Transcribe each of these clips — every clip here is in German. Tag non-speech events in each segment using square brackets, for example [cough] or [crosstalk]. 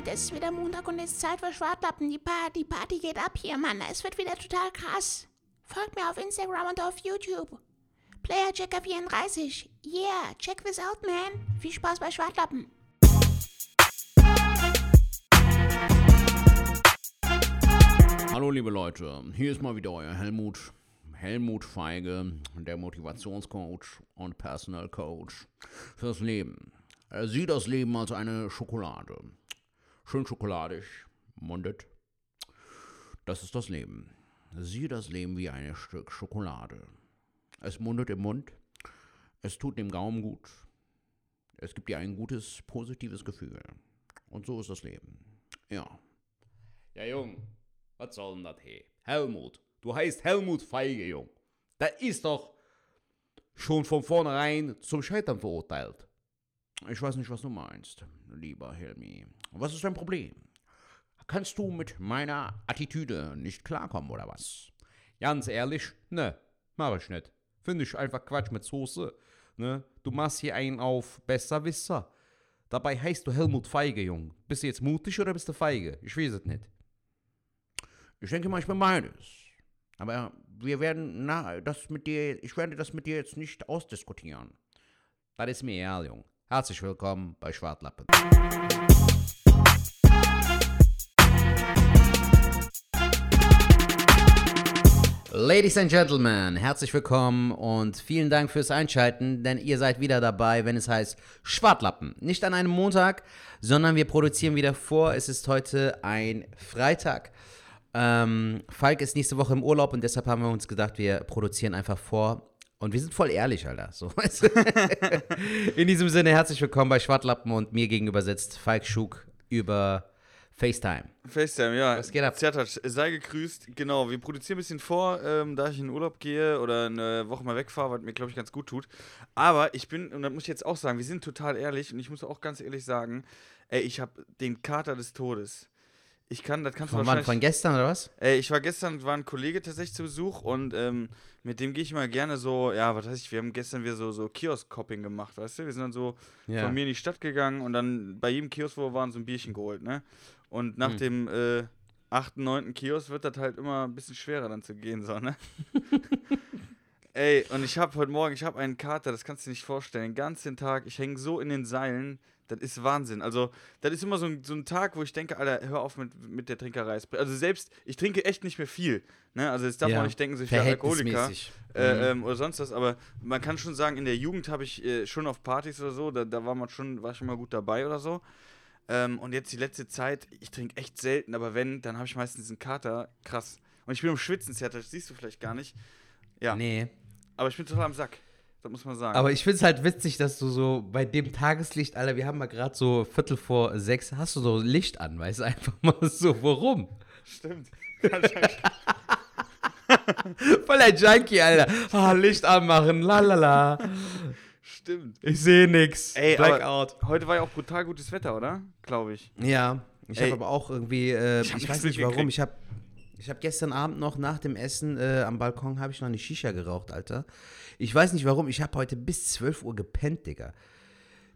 Leute, es ist wieder Montag und es ist Zeit für Schwartlappen. Die, pa die Party geht ab hier, Mann. Es wird wieder total krass. Folgt mir auf Instagram und auf YouTube. PlayerChecker34. Yeah, check this out, man. Viel Spaß bei Schwartlappen. Hallo liebe Leute, hier ist mal wieder euer Helmut, Helmut Feige, der Motivationscoach und Personal Coach fürs Leben. Sieht das Leben als eine Schokolade. Schön schokoladig, mundet. Das ist das Leben. Sieh das Leben wie ein Stück Schokolade. Es mundet im Mund, es tut dem Gaumen gut. Es gibt dir ein gutes, positives Gefühl. Und so ist das Leben. Ja. Ja, Jung, was soll denn das hier? Helmut. Du heißt Helmut Feige, Jung. Das ist doch schon von vornherein zum Scheitern verurteilt. Ich weiß nicht, was du meinst, lieber Helmi. Was ist dein Problem? Kannst du mit meiner Attitüde nicht klarkommen, oder was? Ganz ehrlich, ne, mach ich nicht. Finde ich einfach Quatsch mit Soße. Ne? Du machst hier einen auf Besserwisser. Dabei heißt du Helmut Feige, Jung. Bist du jetzt mutig oder bist du feige? Ich weiß es nicht. Ich denke mal, ich bin beides. Aber wir werden na, das mit dir, ich werde das mit dir jetzt nicht ausdiskutieren. Das ist mir egal, Jung. Herzlich willkommen bei Schwartlappen. Ladies and Gentlemen, herzlich willkommen und vielen Dank fürs Einschalten, denn ihr seid wieder dabei, wenn es heißt Schwartlappen. Nicht an einem Montag, sondern wir produzieren wieder vor. Es ist heute ein Freitag. Ähm, Falk ist nächste Woche im Urlaub und deshalb haben wir uns gedacht, wir produzieren einfach vor. Und wir sind voll ehrlich, Alter. So, [laughs] weißt du? In diesem Sinne, herzlich willkommen bei Schwartlappen und mir gegenüber sitzt Falk Schug über FaceTime. FaceTime, ja. Was geht ab? Zertac, sei gegrüßt. Genau, wir produzieren ein bisschen vor, ähm, da ich in Urlaub gehe oder eine Woche mal wegfahre, was mir, glaube ich, ganz gut tut. Aber ich bin, und das muss ich jetzt auch sagen, wir sind total ehrlich und ich muss auch ganz ehrlich sagen, ey, ich habe den Kater des Todes. Ich kann, das kannst du Von wann? wahrscheinlich... Von gestern oder was? Ey, ich war gestern, war ein Kollege tatsächlich zu Besuch und ähm, mit dem gehe ich mal gerne so, ja, was weiß ich, wir haben gestern wieder so, so Kiosk-Copping gemacht, weißt du? Wir sind dann so Ja. von mir in die Stadt gegangen und dann bei jedem Kiosk, wo wir waren, so ein Bierchen geholt, ne? Und nach Hm. dem äh, achten, neunten Kiosk wird das halt immer ein bisschen schwerer dann zu gehen, so, ne? [laughs] Ey, und ich habe heute Morgen, ich habe einen Kater, das kannst du dir nicht vorstellen, den ganzen Tag, ich hänge so in den Seilen, das ist Wahnsinn. Also, das ist immer so ein, so ein Tag, wo ich denke, Alter, hör auf mit, mit der Trinkerei. Also selbst, ich trinke echt nicht mehr viel. Ne? Also jetzt darf Ja, man nicht denken, so ich wäre Alkoholiker äh, Mhm. ähm, oder sonst was, aber man kann schon sagen, in der Jugend habe ich äh, schon auf Partys oder so, da, da war man schon, war schon mal gut dabei oder so. Ähm, und jetzt die letzte Zeit, ich trinke echt selten, aber wenn, dann habe ich meistens einen Kater, krass. Und ich bin am Schwitzen, das siehst du vielleicht gar nicht. Ja, Nee. aber ich bin total am Sack. Das muss man sagen. Aber ich finde es halt witzig, dass du so bei dem Tageslicht, Alter, wir haben mal gerade so Viertel vor sechs, hast du so Licht an, weißt du, einfach [laughs] mal so, warum? Stimmt. [laughs] Voll ein Junkie, Alter. Ah, Licht anmachen, lalala. Stimmt. Ich sehe nix. Ey, Blackout. heute war ja auch brutal gutes Wetter, oder? Glaube ich. Ja, ich habe aber auch irgendwie, äh, ich ich, nichts weiß nicht warum, ich habe ich hab gestern Abend noch nach dem Essen äh, am Balkon habe ich noch eine Shisha geraucht, Alter. Ich weiß nicht warum, ich habe heute bis 12 Uhr gepennt, Digga.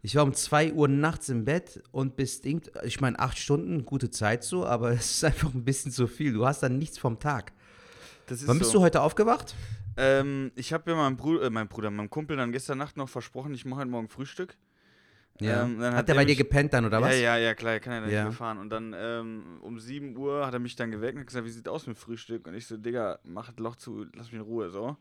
Ich war um 2 Uhr nachts im Bett und bis, Ding- ich meine, 8 Stunden, gute Zeit so, aber [laughs] es ist einfach ein bisschen zu viel. Du hast dann nichts vom Tag. Wann so. bist du heute aufgewacht? Ähm, ich habe ja meinem Bruder, äh, meinem Bruder, meinem Kumpel dann gestern Nacht noch versprochen, ich mache heute Morgen Frühstück. Ähm, dann hat, hat der bei dir gepennt dann, oder was? Ja, ja, ja, klar, er kann ja dann Ja. nicht mehr fahren. Und dann ähm, um 7 Uhr hat er mich dann geweckt und hat gesagt, wie sieht aus mit Frühstück? Und ich so, Digga, mach das Loch zu, lass mich in Ruhe, so.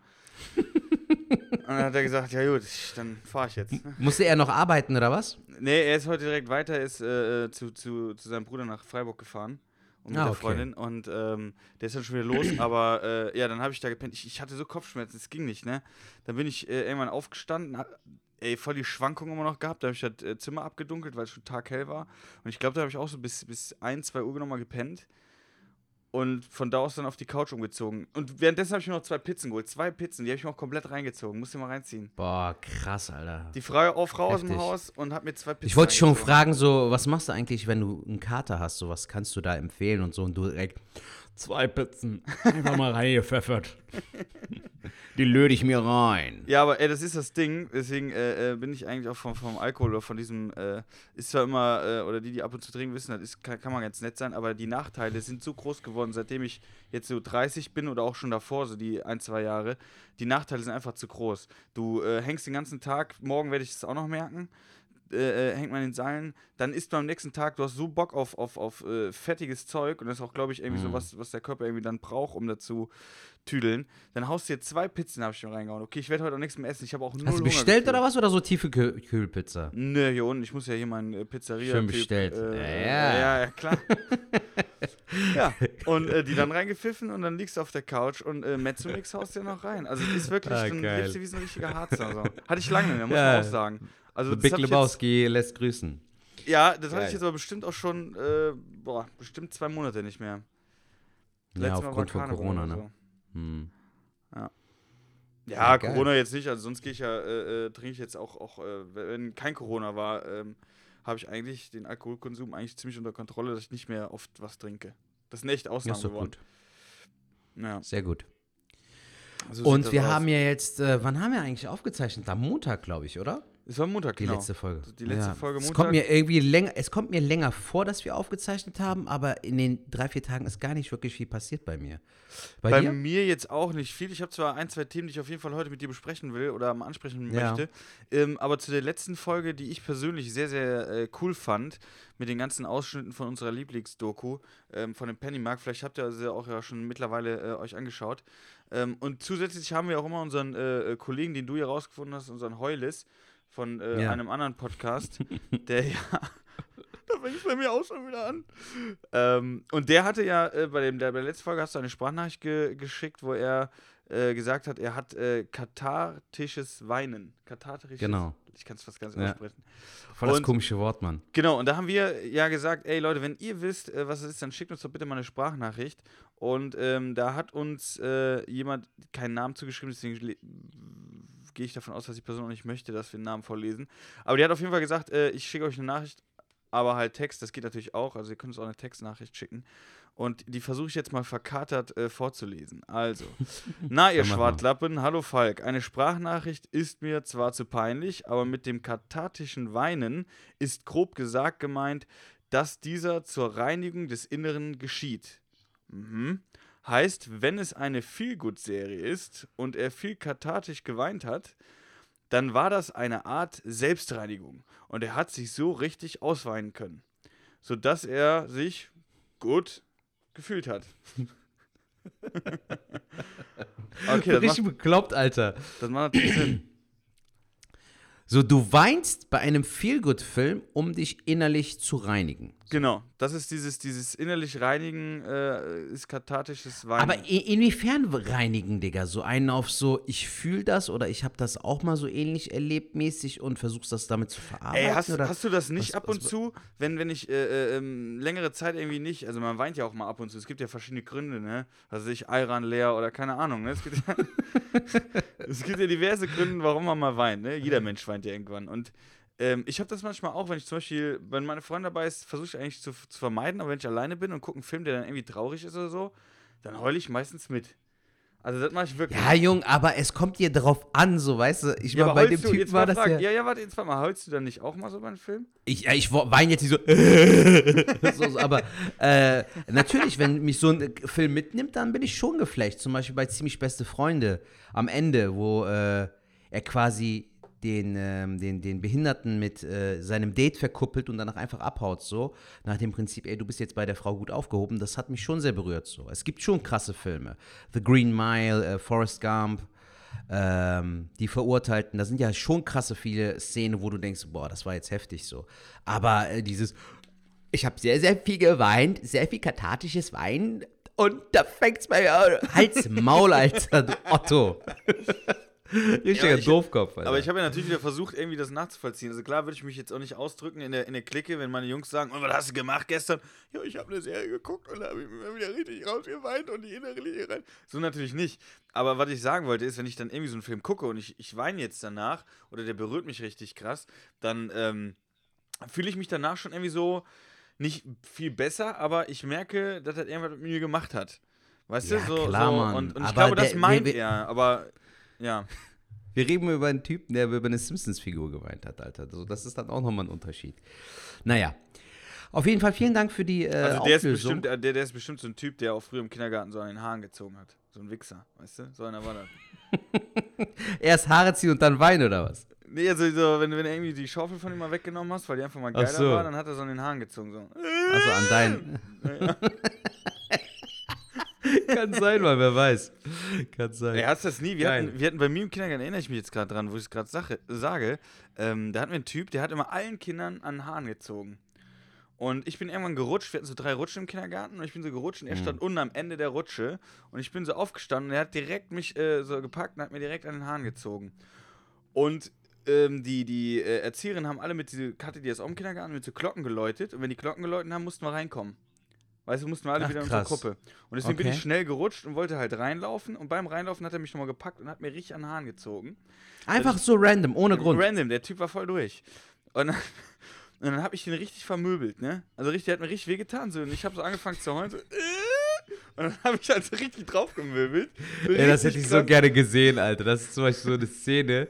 [laughs] und dann hat er gesagt, ja gut, dann fahr ich jetzt. Musste er noch arbeiten, oder was? Nee, er ist heute direkt weiter, ist äh, zu, zu, zu seinem Bruder nach Freiburg gefahren. Und mit Ah, der okay. Freundin. Und ähm, der ist dann schon wieder los. [clears throat] aber äh, ja, dann habe ich da gepennt. Ich, ich hatte so Kopfschmerzen, es ging nicht, ne? Dann bin ich äh, irgendwann aufgestanden, hab, ey, voll die Schwankung immer noch gehabt. Da habe ich das äh, Zimmer abgedunkelt, weil es schon taghell war. Und ich glaube, da habe ich auch so bis, bis 1, 2 Uhr nochmal gepennt. Und von da aus dann auf die Couch umgezogen. Und währenddessen habe ich mir noch zwei Pizzen geholt. Zwei Pizzen, die habe ich mir auch komplett reingezogen. Musst du mal reinziehen. Boah, krass, Alter. Die Frau auf Frau aus dem. Haus und hat mir zwei Pizzen Ich wollte dich schon fragen, so, was machst du eigentlich, wenn du einen Kater hast? So, was kannst du da empfehlen und so? Und du direkt, Zwei Pizzen. Einfach mal [laughs] reingepfeffert. Die löde ich mir rein. Ja, aber ey, das ist das Ding. Deswegen äh, äh, bin ich eigentlich auch vom, vom Alkohol oder von diesem, äh, ist zwar immer, äh, oder die, die ab und zu trinken, wissen, das ist, kann, kann man ganz nett sein, aber die Nachteile sind so groß geworden, seitdem ich jetzt so 30 bin oder auch schon davor, so die ein, zwei Jahre. Die Nachteile sind einfach zu groß. Du äh, hängst den ganzen Tag, morgen werde ich es auch noch merken. Äh, äh, hängt man in den Seilen, dann isst man am nächsten Tag, du hast so Bock auf, auf, auf äh, fettiges Zeug und das ist auch, glaube ich, irgendwie Mhm. so was, was der Körper irgendwie dann braucht, um dazu tüdeln. Dann haust du dir zwei Pizzen, habe ich mir reingehauen. Okay, ich werde heute auch nichts mehr essen, ich habe auch null Hast du bestellt oder was? Oder so tiefe Kühl Kühlpizza? Nö, hier unten, ich muss ja hier meinen äh, Pizzeria. Schön bestellt. Äh, Ja. ja, ja, klar. [laughs] ja, und äh, die dann reingepfiffen und dann liegst du auf der Couch und äh, Mezzomix haust dir noch rein. Also es ist wirklich, Ah, dann lebst du wie so ein richtiger Harzer. So. Hatte ich lange nicht mehr, muss Ja. man auch sagen. Also The Big ich jetzt, Lebowski lässt grüßen. Ja, das hatte Geil. ich jetzt aber bestimmt auch schon, äh, boah, bestimmt zwei Monate nicht mehr. Ja, Letztes aufgrund von Corona, ne? Hm. Ja, Ja, geil. Corona jetzt nicht, also sonst gehe ich ja, äh, äh, trinke ich jetzt auch, auch äh, wenn kein Corona war, ähm, habe ich eigentlich den Alkoholkonsum eigentlich ziemlich unter Kontrolle, dass ich nicht mehr oft was trinke. Das ist eine echte Ja, Ausnahme doch geworden. gut. Ja, Sehr gut. so Und wir aus. haben ja jetzt, äh, wann haben wir eigentlich aufgezeichnet? Am Montag, glaube ich, oder? Es war Montag, Die genau. letzte Folge. Die letzte Folge Es Montag. kommt mir irgendwie länger, es kommt mir länger vor, dass wir aufgezeichnet haben, aber in den drei, vier Tagen ist gar nicht wirklich viel passiert bei mir. Bei, Bei mir jetzt auch nicht viel. Ich habe zwar ein, zwei Themen, die ich auf jeden Fall heute mit dir besprechen will oder ansprechen Ja. möchte. Ähm, aber zu der letzten Folge, die ich persönlich sehr, sehr äh, cool fand, mit den ganzen Ausschnitten von unserer Lieblingsdoku ähm, von dem Pennymark. Vielleicht habt ihr sie auch ja schon mittlerweile äh, euch angeschaut. Ähm, und zusätzlich haben wir auch immer unseren äh, äh, Kollegen, den du hier rausgefunden hast, unseren Heulis von äh, Ja. einem anderen Podcast, [laughs] der ja. [laughs] Da fängt es bei mir auch schon wieder an. Ähm, und der hatte ja äh, bei, dem, der, bei der letzten Folge hast du eine Sprachnachricht ge geschickt, wo er äh, gesagt hat, er hat äh, kathartisches Weinen. Kathartisches. Genau. Ich kann es fast ganz Ja. aussprechen. Voll das und- komische Wort, Mann. Genau, und da haben wir ja gesagt, ey Leute, wenn ihr wisst, äh, was es ist, dann schickt uns doch bitte mal eine Sprachnachricht. Und ähm, da hat uns äh, jemand keinen Namen zugeschrieben, deswegen gehe ich davon aus, dass die Person auch nicht möchte, dass wir den Namen vorlesen. Aber die hat auf jeden Fall gesagt, äh, ich schicke euch eine Nachricht, aber halt Text, das geht natürlich auch. Also ihr könnt uns auch eine Textnachricht schicken. Und die versuche ich jetzt mal verkatert äh, vorzulesen. Also, [laughs] na ihr. Schwartlappen, hallo Falk. Eine Sprachnachricht ist mir zwar zu peinlich, aber mit dem kathartischen Weinen ist grob gesagt gemeint, dass dieser zur Reinigung des Inneren geschieht. Mhm. Heißt, wenn es eine Feelgood-Serie ist und er viel kathartisch geweint hat, dann war das eine Art Selbstreinigung und er hat sich so richtig ausweinen können, sodass er sich gut gefühlt hat. [laughs] okay, das Richtig macht, bekloppt, Alter. das macht natürlich Sinn. So, du weinst bei einem Feelgood-Film, um dich innerlich zu reinigen. Genau, das ist dieses, dieses innerlich Reinigen, äh, ist kathartisches Weinen. Aber inwiefern reinigen, Digga? So einen auf so, ich fühle das oder ich habe das auch mal so ähnlich erlebt mäßig und versuchst das damit zu verarbeiten? Ey, hast, oder? hast du das nicht was- ab und was- zu, wenn, wenn ich äh, äh, ähm, längere Zeit irgendwie nicht, also man weint ja auch mal ab und zu, es gibt ja verschiedene Gründe, ne? Also ich Ayran leer oder keine Ahnung, ne? Es gibt, ja, [laughs] es gibt ja diverse Gründe, warum man mal weint, ne? Jeder Mensch weint ja irgendwann. Und ähm, ich habe das manchmal auch, wenn ich zum Beispiel, wenn meine Freundin dabei ist, versuche ich eigentlich zu, zu vermeiden, aber wenn ich alleine bin und gucke einen Film, der dann irgendwie traurig ist oder so, dann heule ich meistens mit. Also das mache ich wirklich. Ja, Jung, aber es kommt dir drauf an, so, weißt du? Ich Ja, bei dem du, Typ jetzt war das fragen, ja. ja, ja, warte, jetzt warte mal, heulst du dann nicht auch mal so beim Film? Ich, ja, ich weine jetzt nicht so. [laughs] so, so aber äh, natürlich, wenn mich so ein Film mitnimmt, dann bin ich schon geflecht. Zum Beispiel bei Ziemlich Beste Freunde am Ende, wo äh, er quasi den, ähm, den, den Behinderten mit äh, seinem Date verkuppelt und danach einfach abhaut, so. Nach dem Prinzip, ey, du bist jetzt bei der Frau gut aufgehoben. Das hat mich schon sehr berührt, so. Es gibt schon krasse Filme. The Green Mile, äh, Forrest Gump. Ähm, die Verurteilten, da sind ja schon krasse viele Szenen, wo du denkst, boah, das war jetzt heftig so. Aber äh, dieses, ich habe sehr, sehr viel geweint, sehr viel kathartisches Weinen und da fängt's bei mir an. Halt's Maul, Alter, du Otto. [laughs] Richtiger Ja, ich- Doofkopf, Alter. Aber ich habe ja natürlich wieder versucht, irgendwie das nachzuvollziehen. Also klar würde ich mich jetzt auch nicht ausdrücken in der, in der Clique, wenn meine Jungs sagen, und was hast du gemacht gestern? Ja, ich habe eine Serie geguckt und da habe ich mir wieder richtig rausgeweint und die innere Linie rein. So natürlich nicht. Aber was ich sagen wollte ist, wenn ich dann irgendwie so einen Film gucke und ich, ich weine jetzt danach oder der berührt mich richtig krass, dann ähm, fühle ich mich danach schon irgendwie so, nicht viel besser, aber ich merke, dass er irgendwas mit mir gemacht hat. Weißt Ja, du, so, klar, so Mann. und, und ich Aber glaube, das meint er, aber ja. Wir reden über einen Typen, der über eine Simpsons-Figur geweint hat, Alter. Also das ist dann auch nochmal ein Unterschied. Naja. Auf jeden Fall vielen Dank für die äh, Also der ist, Auflösung. bestimmt, der, der ist bestimmt so ein Typ, der auch früher im Kindergarten so an den Haaren gezogen hat. So ein Wichser, weißt du? So einer war das. [laughs] Erst Haare ziehen und dann weinen, oder was? Nee, also so, wenn, wenn du irgendwie die Schaufel von ihm mal weggenommen hast, weil die einfach mal geiler so. war, dann hat er so an den Haaren gezogen. So. Also an deinen. [laughs] [laughs] Kann sein, mal, wer weiß. Kann sein. Ey, hast das nie? Wir Geil. hatten, wir hatten bei mir im Kindergarten, erinnere ich mich jetzt gerade dran, wo ich es gerade sage, ähm, da hatten wir einen Typ, der hat immer allen Kindern an den Haaren gezogen. Und ich bin irgendwann gerutscht, wir hatten so drei Rutschen im Kindergarten und ich bin so gerutscht und er stand unten am Ende der Rutsche und ich bin so aufgestanden und er hat direkt mich äh, so gepackt und hat mir direkt an den Haaren gezogen. Und ähm, die, die äh, Erzieherinnen haben alle mit diese Karte, die das auch im Kindergarten, mit so Glocken geläutet und wenn die Glocken geläutet haben, mussten wir reinkommen. Weißt du, mussten wir alle Ach, wieder in unsere Gruppe. Und deswegen bin Okay. ich schnell gerutscht und wollte halt reinlaufen. Und beim Reinlaufen hat er mich nochmal gepackt und hat mir richtig an den Haaren gezogen. Einfach so random, ohne Grund. Random, der Typ war voll durch. Und dann, [laughs] und dann habe ich den richtig vermöbelt, ne? Also richtig, der hat mir richtig wehgetan. So, und ich habe so angefangen zu heulen. So, äh, und dann habe ich halt so richtig draufgemöbelt. So Ey, das richtig hätte ich so krass. gerne gesehen, Alter. Das ist zum Beispiel so eine Szene.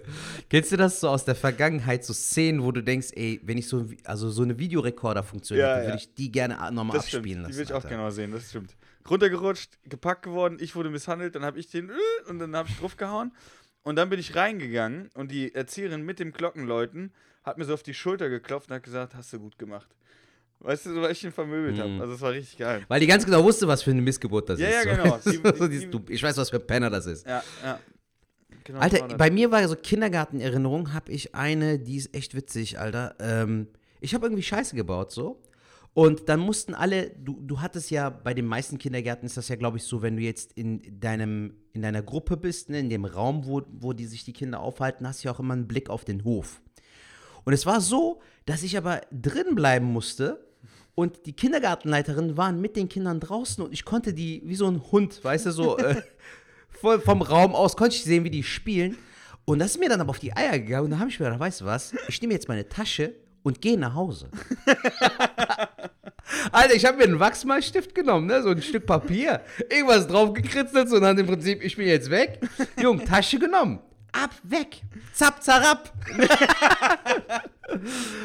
Kennst du das so aus der Vergangenheit, so Szenen, wo du denkst, ey, wenn ich so, also so eine Videorekorder-Funktion Ja, hätte, ja. würde ich die gerne nochmal Das stimmt, abspielen die lassen. will ich auch gerne mal sehen, das stimmt. Runtergerutscht, gepackt geworden, ich wurde misshandelt, dann habe ich den äh, und dann habe ich draufgehauen. Und dann bin ich reingegangen und die Erzieherin mit dem Glockenläuten hat mir so auf die Schulter geklopft und hat gesagt, hast du gut gemacht. Weißt du, weil ich ihn vermöbelt habe. Mhm. Also es war richtig geil. Weil die ganz genau wusste, was für eine Missgeburt das Ja, ist. ja, genau. [laughs] Die- die- du, ich weiß, was für ein Penner das ist. Ja, ja. Genau, Alter, bei mir war so Kindergartenerinnerung, habe ich eine, die ist echt witzig, Alter. Ähm, ich habe irgendwie Scheiße gebaut, so. Und dann mussten alle, du, du hattest ja, bei den meisten Kindergärten ist das ja, glaube ich, so, wenn du jetzt in deinem, in deiner Gruppe bist, ne, in dem Raum, wo, wo die sich die Kinder aufhalten, hast du ja auch immer einen Blick auf den Hof. Und es war so, dass ich aber drin bleiben musste und die Kindergartenleiterinnen waren mit den Kindern draußen und ich konnte die, wie so ein Hund, weißt du, so äh, [laughs] vom Raum aus, konnte ich sehen, wie die spielen. Und das ist mir dann aber auf die Eier gegangen und da habe ich mir gedacht, weißt du was, ich nehme jetzt meine Tasche und gehe nach Hause. [laughs] Alter, ich habe mir einen Wachsmalstift genommen, ne? so ein Stück Papier, irgendwas draufgekritzelt und dann im Prinzip, ich bin jetzt weg. Jung, Tasche genommen. Ab, weg. Zap, zarab. [laughs]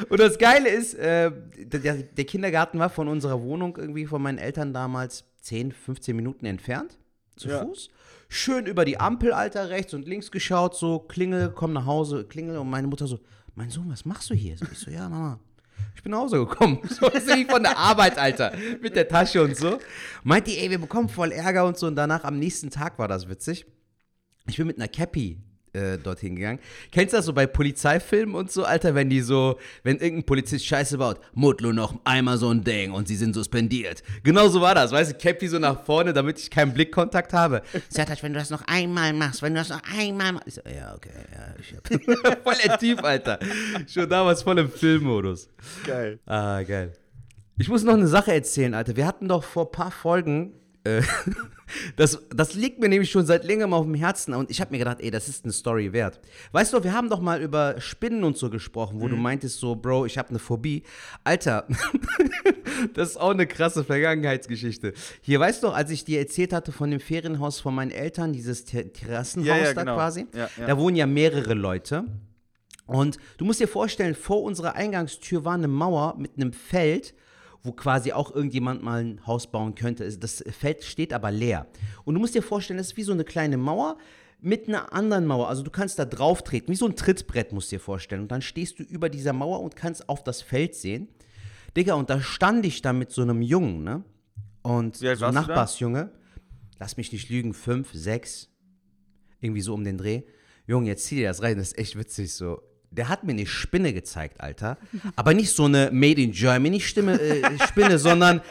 Und das Geile ist, äh, der, der Kindergarten war von unserer Wohnung irgendwie von meinen Eltern damals 10, 15 Minuten entfernt, zu Ja. Fuß. Schön über die Ampel, Alter, rechts und links geschaut, so Klingel, komm nach Hause, Klingel. Und meine Mutter so, mein Sohn, was machst du hier? So, ich so, ja, Mama, ich bin nach Hause gekommen. [laughs] So ist wie von der Arbeit, Alter, mit der Tasche und so. Meint die, ey, wir bekommen voll Ärger und so. Und danach, am nächsten Tag war das witzig. Ich bin mit einer Cappy äh, dorthin gegangen. Kennst du das so bei Polizeifilmen und so, Alter, wenn die so, wenn irgendein Polizist Scheiße baut, Mutlu noch einmal so ein Ding und sie sind suspendiert. Genau so war das, weißt du, Cappy so nach vorne, damit ich keinen Blickkontakt habe. [laughs] Sertac, wenn du das noch einmal machst, wenn du das noch einmal machst. Ich so, ja, okay, ja, ich hab. [laughs] voll der Typ, Alter. Schon damals voll im Filmmodus. Geil. Ah, geil. Ich muss noch eine Sache erzählen, Alter. Wir hatten doch vor ein paar Folgen, äh, [laughs] das, das liegt mir nämlich schon seit längerem auf dem Herzen und ich habe mir gedacht, ey, das ist eine Story wert. Weißt du, wir haben doch mal über Spinnen und so gesprochen, wo du meintest so, Bro, ich habe eine Phobie. Alter, [laughs] das ist auch eine krasse Vergangenheitsgeschichte. Hier, weißt du als ich dir erzählt hatte von dem Ferienhaus von meinen Eltern, dieses Ter Terrassenhaus Ja, ja, da genau. quasi, ja. da wohnen ja mehrere Leute. Und du musst dir vorstellen, vor unserer Eingangstür war eine Mauer mit einem Feld, wo quasi auch irgendjemand mal ein Haus bauen könnte. Es- Das Feld steht aber leer. Und du musst dir vorstellen, das ist wie so eine kleine Mauer mit einer anderen Mauer. Also du kannst da drauf treten, wie so ein Trittbrett musst du dir vorstellen. Und dann stehst du über dieser Mauer und kannst auf das Feld sehen. Digga, und da stand ich da mit so einem Jungen, ne? Und so ein? Nachbarsjunge, lass mich nicht lügen, fünf, sechs, irgendwie so um den Dreh. Junge, jetzt zieh dir das rein, das ist echt witzig so. Der hat mir eine Spinne gezeigt, Alter. Aber nicht so eine Made in Germany Stimme, äh, Spinne, [laughs] sondern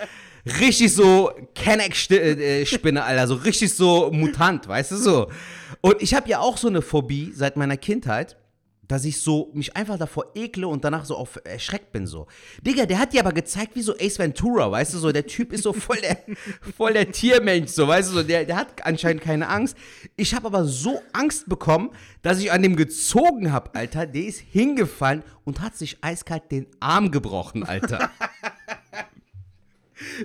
richtig so Kenneck-Spinne, Alter. So richtig so Mutant, weißt du so. Und ich habe ja auch so eine Phobie seit meiner Kindheit, dass ich so mich einfach davor ekle und danach so auf erschreckt bin so. Digga, der hat dir aber gezeigt wie so Ace Ventura, weißt du so, der Typ ist so voll der, [laughs] voll der Tiermensch, so, weißt du so, der, der hat anscheinend keine Angst. Ich habe aber so Angst bekommen, dass ich an dem gezogen habe, Alter. Der ist hingefallen und hat sich eiskalt den Arm gebrochen, Alter. [laughs]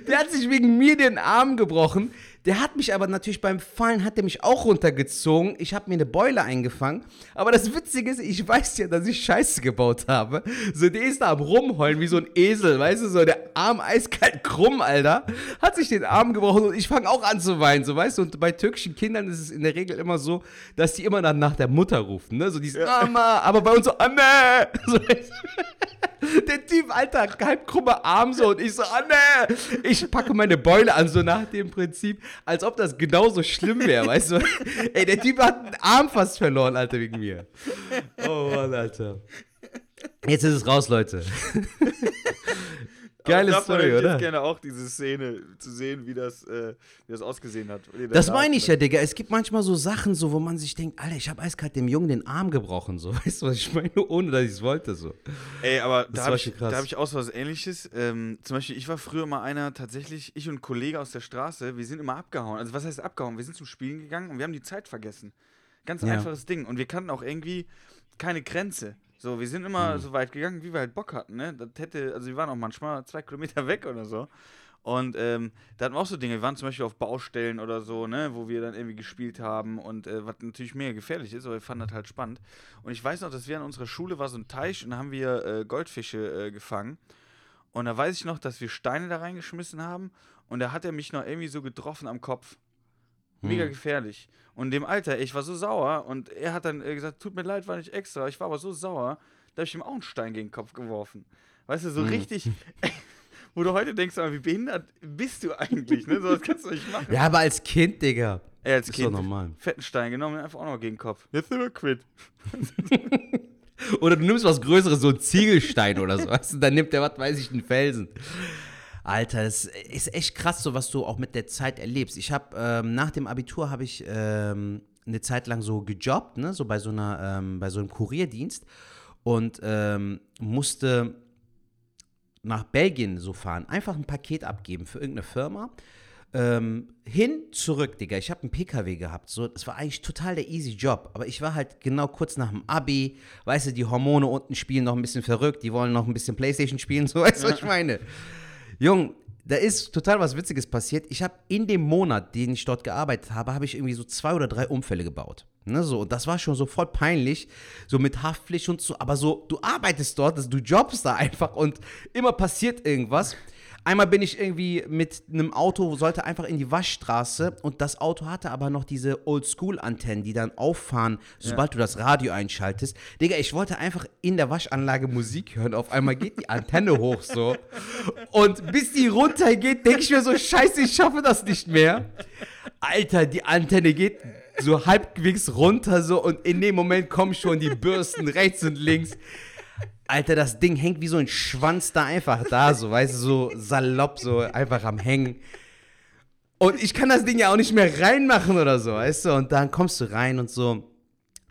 Der hat sich wegen mir den Arm gebrochen. Der hat mich aber natürlich beim Fallen, hat er mich auch runtergezogen. Ich habe mir eine Beule eingefangen. Aber das Witzige ist, ich weiß ja, dass ich Scheiße gebaut habe. So, der ist da am Rumheulen wie so ein Esel, weißt du, so der Arm eiskalt krumm, Alter. Hat sich den Arm gebrochen und ich fange auch an zu weinen, so, weißt du. Und bei türkischen Kindern ist es in der Regel immer so, dass die immer dann nach der Mutter rufen, ne? So dieses Mama, aber bei uns so, Anne! [laughs] So, weißt du? Der Typ, Alter, halb krummer Arm so und ich so, Anne! Ich packe meine Beule an, so nach dem Prinzip, als ob das genauso schlimm wäre, [laughs] weißt du? Ey, der Typ hat einen Arm fast verloren, Alter, wegen mir. Oh Mann, Alter. Jetzt ist es raus, Leute. [laughs] Geile davon Story, hätte ich oder? jetzt gerne auch diese Szene zu sehen, wie das, äh, wie das ausgesehen hat. Das da- meine ich ja, Digga. Es gibt manchmal so Sachen, so, wo man sich denkt, Alter, ich habe eiskalt dem Jungen den Arm gebrochen, so. [laughs] Weißt du, was ich meine? Ohne, dass ich es wollte, so. Ey, aber Das da habe ich, da hab ich auch so was ähnliches. Ähm, zum Beispiel, ich war früher mal einer, tatsächlich, ich und ein Kollege aus der Straße, wir sind immer abgehauen. Also was heißt abgehauen? Wir sind zum Spielen gegangen und wir haben die Zeit vergessen. Ganz Ja. einfaches Ding. Und wir kannten auch irgendwie keine Grenze. So, wir sind Mhm. immer so weit gegangen, wie wir halt Bock hatten, ne? Das hätte, also wir waren auch manchmal zwei Kilometer weg oder so. Und ähm, da hatten wir auch so Dinge, wir waren zum Beispiel auf Baustellen oder so, ne, wo wir dann irgendwie gespielt haben und äh, was natürlich mega gefährlich ist, aber wir fanden das halt spannend. Und ich weiß noch, dass wir an unserer Schule war so ein Teich und da haben wir äh, Goldfische äh, gefangen. Und da weiß ich noch, dass wir Steine da reingeschmissen haben und da hat er mich noch irgendwie so getroffen am Kopf. Mega Hm. gefährlich. Und dem Alter, ich war so sauer und er hat dann äh, gesagt, tut mir leid, war nicht extra. Ich war aber so sauer, da habe ich ihm auch einen Stein gegen den Kopf geworfen. Weißt du, so Hm. richtig, [laughs] wo du heute denkst, wie behindert bist du eigentlich? Ne? So was kannst du nicht machen. Ja, aber als Kind, Digga. Ey, als Ist Kind doch normal. fetten Stein genommen einfach auch noch gegen den Kopf. Jetzt sind wir quitt. [laughs] Oder du nimmst was Größeres, so einen Ziegelstein oder so. Weißt du, dann nimmt der, was weiß ich, einen Felsen. Alter, das ist echt krass, so was du auch mit der Zeit erlebst. Ich habe ähm, nach dem Abitur habe ich ähm, eine Zeit lang so gejobbt, ne, so bei so einer, ähm, bei so einem Kurierdienst und ähm, musste nach Belgien so fahren, einfach ein Paket abgeben für irgendeine Firma. Ähm, hin, zurück, Digga. Ich habe einen PKW gehabt. So, das war eigentlich total der easy Job. Aber ich war halt genau kurz nach dem Abi. Weißt du, die Hormone unten spielen noch ein bisschen verrückt. Die wollen noch ein bisschen Playstation spielen. [laughs] So, weißt du, was ich meine? Jung, da ist total was Witziges passiert. Ich habe in dem Monat, den ich dort gearbeitet habe, habe ich irgendwie so zwei oder drei Unfälle gebaut. Ne, so, und das war schon so voll peinlich, so mit Haftpflicht und so. Aber so, du arbeitest dort, du jobbst da einfach und immer passiert irgendwas. Einmal bin ich irgendwie mit einem Auto, sollte einfach in die Waschstraße und das Auto hatte aber noch diese Oldschool-Antennen, die dann auffahren, sobald du das Radio einschaltest. Digga, ich wollte einfach in der Waschanlage Musik hören. Auf einmal geht die Antenne [laughs] hoch so. Und bis die runtergeht, denke ich mir so, scheiße, ich schaffe das nicht mehr. Alter, die Antenne geht so halbwegs runter so und in dem Moment kommen schon die Bürsten rechts und links. Alter, das Ding hängt wie so ein Schwanz da einfach da, so, weißt du, so salopp, so einfach am Hängen. Und ich kann das Ding ja auch nicht mehr reinmachen oder so, weißt du? Und dann kommst du rein und so.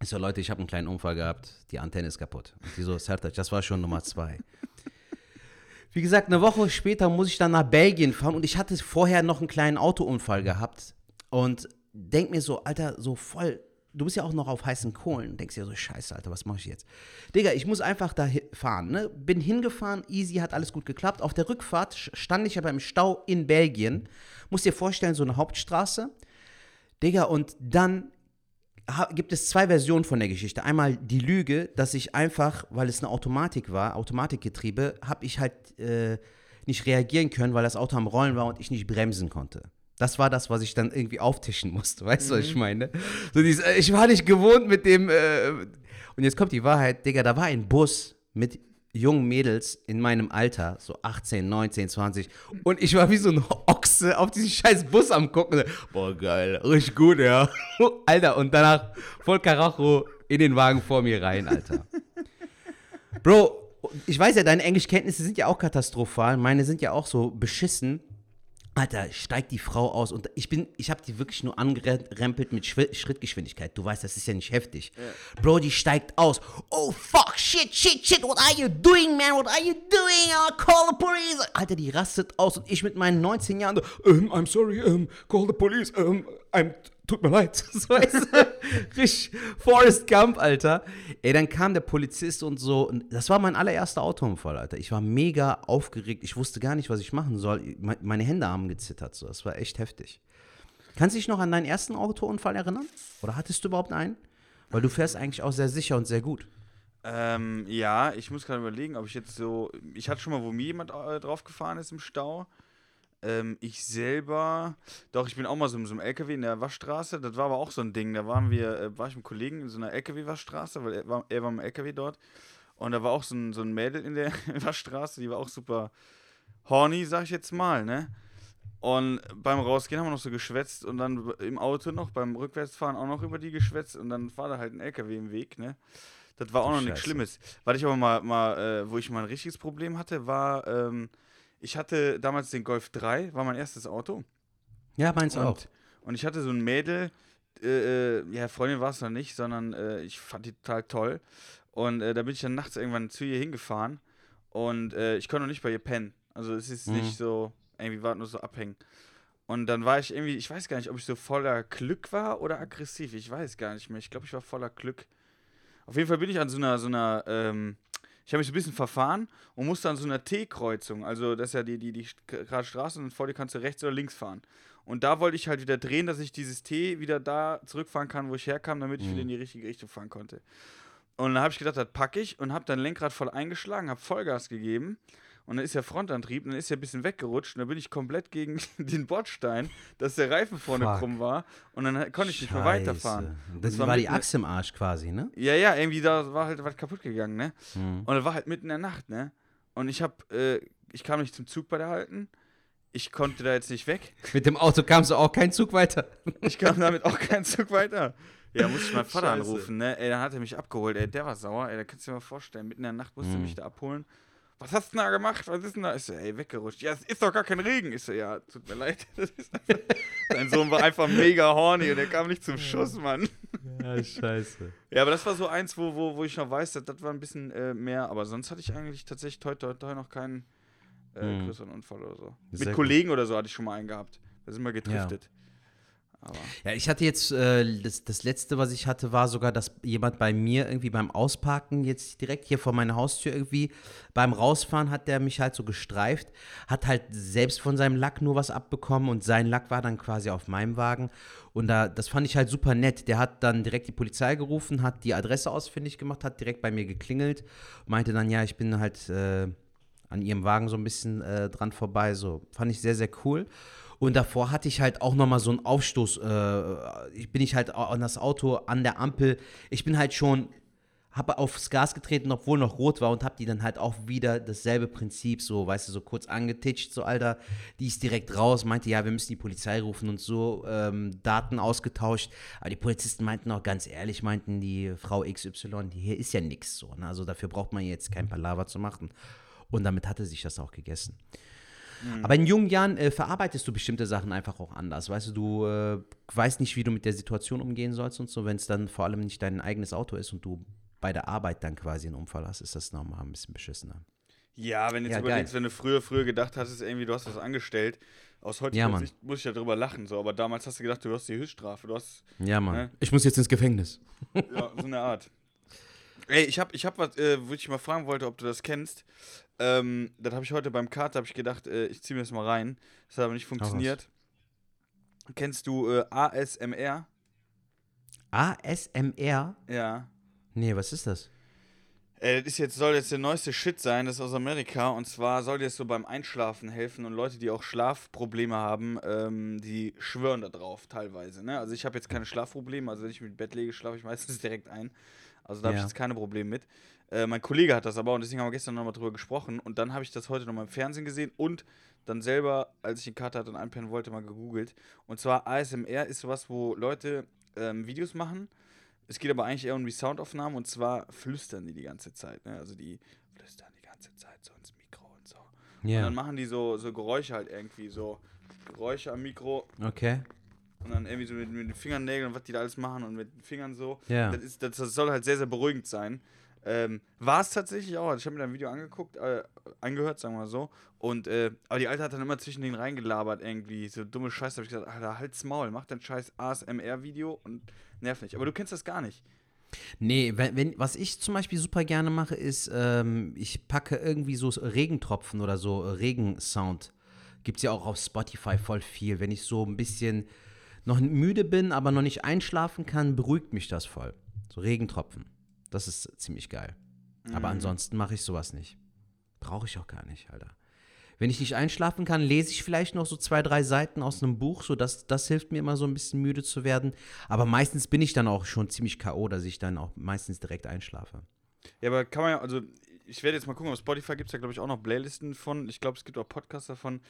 Ich so, Leute, ich habe einen kleinen Unfall gehabt, die Antenne ist kaputt. Und die so, Sertac, das war schon Nummer zwei. Wie gesagt, eine Woche später muss ich dann nach Belgien fahren und ich hatte vorher noch einen kleinen Autounfall gehabt und denk mir so, Alter, so voll, du bist ja auch noch auf heißen Kohlen denkst dir so, scheiße, Alter, was mache ich jetzt? Digga, ich muss einfach da fahren, ne? Bin hingefahren, easy, hat alles gut geklappt. Auf der Rückfahrt stand ich aber im Stau in Belgien. Muss dir vorstellen, so eine Hauptstraße. Digga, und dann gibt es zwei Versionen von der Geschichte. Einmal die Lüge, dass ich einfach, weil es eine Automatik war, Automatikgetriebe, habe ich halt äh, nicht reagieren können, weil das Auto am Rollen war und ich nicht bremsen konnte. Das war das, was ich dann irgendwie auftischen musste. [laughs] Weißt du, was ich meine? So dieses, äh, ich war nicht gewohnt mit dem. Äh, und jetzt kommt die Wahrheit, Digga, da war ein Bus mit jungen Mädels in meinem Alter, so 18, 19, 20. Und ich war wie so ein Ochse auf diesen scheiß Bus am gucken. Boah, geil, richtig gut, ja. [laughs] Alter, und danach voll Karacho in den Wagen vor mir rein, Alter. Bro, ich weiß ja, deine Englischkenntnisse sind ja auch katastrophal. Meine sind ja auch so beschissen. Alter, steigt die Frau aus und ich bin, ich habe die wirklich nur angerempelt mit Schwi- Schrittgeschwindigkeit. Du weißt, das ist ja nicht heftig. Bro, die steigt aus. Oh fuck, shit, shit, shit, what are you doing, man? What are you doing? I'll call the police. Alter, die rastet aus und ich mit meinen 19 Jahren um, I'm sorry, um, call the police, um, I'm tut mir leid. [laughs] So, weißt du, richtig Forrest Gump, Alter. Ey, dann kam der Polizist und so. Das war mein allererster Autounfall, Alter. Ich war mega aufgeregt. Ich wusste gar nicht, was ich machen soll. Me- Meine Hände haben gezittert. So. Das war echt heftig. Kannst du dich noch an deinen ersten Autounfall erinnern? Oder hattest du überhaupt einen? Weil du fährst eigentlich auch sehr sicher und sehr gut. Ähm, ja, ich muss gerade überlegen, ob ich jetzt so. Ich hatte schon mal, wo mir jemand äh, draufgefahren ist im Stau. Ähm, ich selber. Doch, ich bin auch mal so in so einem LKW in der Waschstraße. Das war aber auch so ein Ding. Da waren wir, äh, war ich mit einem Kollegen in so einer LKW-Waschstraße, weil er war, er war im LKW dort. Und da war auch so ein, so ein Mädel in der [laughs] Waschstraße, die war auch super horny, sag ich jetzt mal, ne? Und beim Rausgehen haben wir noch so geschwätzt und dann im Auto noch, beim Rückwärtsfahren auch noch über die geschwätzt und dann war da halt ein LKW im Weg, ne? Das war auch noch nichts. Schlimmes. Was ich aber mal, mal äh, wo ich mal ein richtiges Problem hatte, war, ähm, ich hatte damals den Golf 3, war mein erstes Auto. Ja, meins auch. Und, ich hatte so ein Mädel, äh, äh, ja, Freundin war es noch nicht, sondern äh, ich fand die total toll. Und äh, da bin ich dann nachts irgendwann zu ihr hingefahren und äh, ich konnte noch nicht bei ihr pennen. Also es ist Mhm. nicht so, irgendwie war nur so abhängen. Und dann war ich irgendwie, ich weiß gar nicht, ob ich so voller Glück war oder aggressiv. Ich weiß gar nicht mehr. Ich glaube, ich war voller Glück. Auf jeden Fall bin ich an so einer, so einer, ähm, ich habe mich so ein bisschen verfahren und musste an so einer T-Kreuzung, also das ist ja die, die, die gerade Straße und vor dir kannst du rechts oder links fahren. Und da wollte ich halt wieder drehen, dass ich dieses T wieder da zurückfahren kann, wo ich herkam, damit ich wieder in die richtige Richtung fahren konnte. Und dann habe ich gedacht, das packe ich und habe dann Lenkrad voll eingeschlagen, habe Vollgas gegeben. Und dann ist der Frontantrieb, und dann ist er ein bisschen weggerutscht und dann bin ich komplett gegen [laughs] den Bordstein, dass der Reifen vorne Fuck. krumm war. Und dann konnte ich nicht mehr weiterfahren. Das Das war, war die Achse im Arsch quasi, ne? Ja, ja, irgendwie da war halt was kaputt gegangen, ne? Mhm. Und es war halt mitten in der Nacht, ne? Und ich hab, äh, ich kam nicht zum Zug bei der Halten. Ich konnte da jetzt nicht weg. [laughs] Mit dem Auto kamst du auch keinen Zug weiter. [laughs] Ich kam damit auch keinen Zug weiter. Ja, musste ich meinen Vater Scheiße. anrufen, ne? Ey, dann hat er mich abgeholt, ey, der war sauer, ey, da kannst du dir mal vorstellen, mitten in der Nacht musste er mich da abholen. Was hast du denn da gemacht? Was ist denn da? Ich so, ey, weggerutscht. Ja, es ist doch gar kein Regen. Ich so, ja, tut mir leid. [laughs] Dein Sohn war einfach mega horny und der kam nicht zum Schuss, Mann. Ja, scheiße. Ja, aber das war so eins, wo, wo, wo ich noch weiß, das, das war ein bisschen äh, mehr. Aber sonst hatte ich eigentlich tatsächlich toi, toi noch keinen äh, Mhm. größeren Unfall oder so. Sehr Mit gut. Kollegen oder so hatte ich schon mal einen gehabt. Da sind wir gedriftet. Aber Ja, ich hatte jetzt, äh, das, das letzte, was ich hatte, war sogar, dass jemand bei mir irgendwie beim Ausparken, jetzt direkt hier vor meiner Haustür irgendwie, beim Rausfahren hat der mich halt so gestreift, hat halt selbst von seinem Lack nur was abbekommen und sein Lack war dann quasi auf meinem Wagen. Und da, das fand ich halt super nett. Der hat dann direkt die Polizei gerufen, hat die Adresse ausfindig gemacht, hat direkt bei mir geklingelt, meinte dann, ja, ich bin halt äh, an ihrem Wagen so ein bisschen äh, dran vorbei. So fand ich sehr, sehr cool. Und davor hatte ich halt auch nochmal so einen Aufstoß. Äh, ich bin ich halt an das Auto an der Ampel. Ich bin halt schon, habe aufs Gas getreten, obwohl noch rot war und habe die dann halt auch wieder dasselbe Prinzip, so, weißt du, so kurz angetitscht, so, Alter, die ist direkt raus, meinte, ja, wir müssen die Polizei rufen und so, ähm, Daten ausgetauscht. Aber die Polizisten meinten auch ganz ehrlich, meinten die Frau XY, hier ist ja nix so, ne? also dafür braucht man jetzt kein Palaver zu machen. Und damit hatte sich das auch gegessen. Aber in jungen Jahren äh, verarbeitest du bestimmte Sachen einfach auch anders. Weißt du, du äh, weißt nicht, wie du mit der Situation umgehen sollst und so. Wenn es dann vor allem nicht dein eigenes Auto ist und du bei der Arbeit dann quasi einen Unfall hast, ist das nochmal ein bisschen beschissener. ja, wenn du jetzt Ja, überlegst, geil. wenn du früher, früher gedacht hast, irgendwie, du hast was angestellt, aus heutiger Ja. Sicht muss ich ja drüber lachen, so, aber damals hast du gedacht, du hast die Höchststrafe, du hast Ja, Mann. Ne? Ich muss jetzt ins Gefängnis. Ja, so eine Art. Ey, ich hab, ich hab was, äh, wo ich mal fragen wollte, ob du das kennst. Ähm, das habe ich heute beim Kart, habe ich gedacht, äh, ich ziehe mir das mal rein. Das hat aber nicht funktioniert. Kennst du äh, ASMR? ASMR? Ja. Nee, was ist das? Äh, das ist jetzt, soll jetzt der neueste Shit sein, das ist aus Amerika. Und zwar soll dir das so beim Einschlafen helfen. Und Leute, die auch Schlafprobleme haben, ähm, die schwören da drauf teilweise. Ne? Also ich habe jetzt keine Schlafprobleme. Also wenn ich im Bett lege, schlafe ich meistens [laughs] direkt ein. Also da habe ich Ja. jetzt keine Probleme mit. Äh, mein Kollege hat das aber und deswegen haben wir gestern nochmal drüber gesprochen. Und dann habe ich das heute nochmal im Fernsehen gesehen und dann selber, als ich eine Karte hatte und einpennen wollte, mal gegoogelt. Und zwar ASMR ist sowas, wo Leute ähm, Videos machen. Es geht aber eigentlich eher um die Soundaufnahmen und zwar flüstern die die ganze Zeit. Ne? Also die flüstern die ganze Zeit so ins Mikro und so. Und Ja. dann machen die so, so Geräusche halt irgendwie, so Geräusche am Mikro Okay. und dann irgendwie so mit, mit den Fingernägeln und was die da alles machen und mit den Fingern so. Ja. Das, ist, das, das soll halt sehr, sehr beruhigend sein. Ähm, war es tatsächlich auch. Also ich habe mir da ein Video angeguckt, äh, angehört, sagen wir mal so. Und, äh, aber die Alte hat dann immer zwischen denen reingelabert, irgendwie. So dumme Scheiße. Da habe ich gesagt, Alter, halt's Maul, mach dein scheiß ASMR-Video und nerv nicht. Aber du kennst das gar nicht. Nee, wenn, wenn, was ich zum Beispiel super gerne mache, ist, ähm, ich packe irgendwie so Regentropfen oder so äh, Regensound. Gibt es ja auch auf Spotify voll viel. Wenn ich so ein bisschen noch müde bin, aber noch nicht einschlafen kann, beruhigt mich das voll. So Regentropfen. Das ist ziemlich geil. Aber ansonsten mache ich sowas nicht. Brauche ich auch gar nicht, Alter. Wenn ich nicht einschlafen kann, lese ich vielleicht noch so zwei, drei Seiten aus einem Buch, so dass das hilft mir immer so ein bisschen müde zu werden. Aber meistens bin ich dann auch schon ziemlich K.O., dass ich dann auch meistens direkt einschlafe. Ja, aber kann man ja, also ich werde jetzt mal gucken, auf Spotify gibt es ja, glaube ich, auch noch Playlisten von. Ich glaube, es gibt auch Podcasts davon.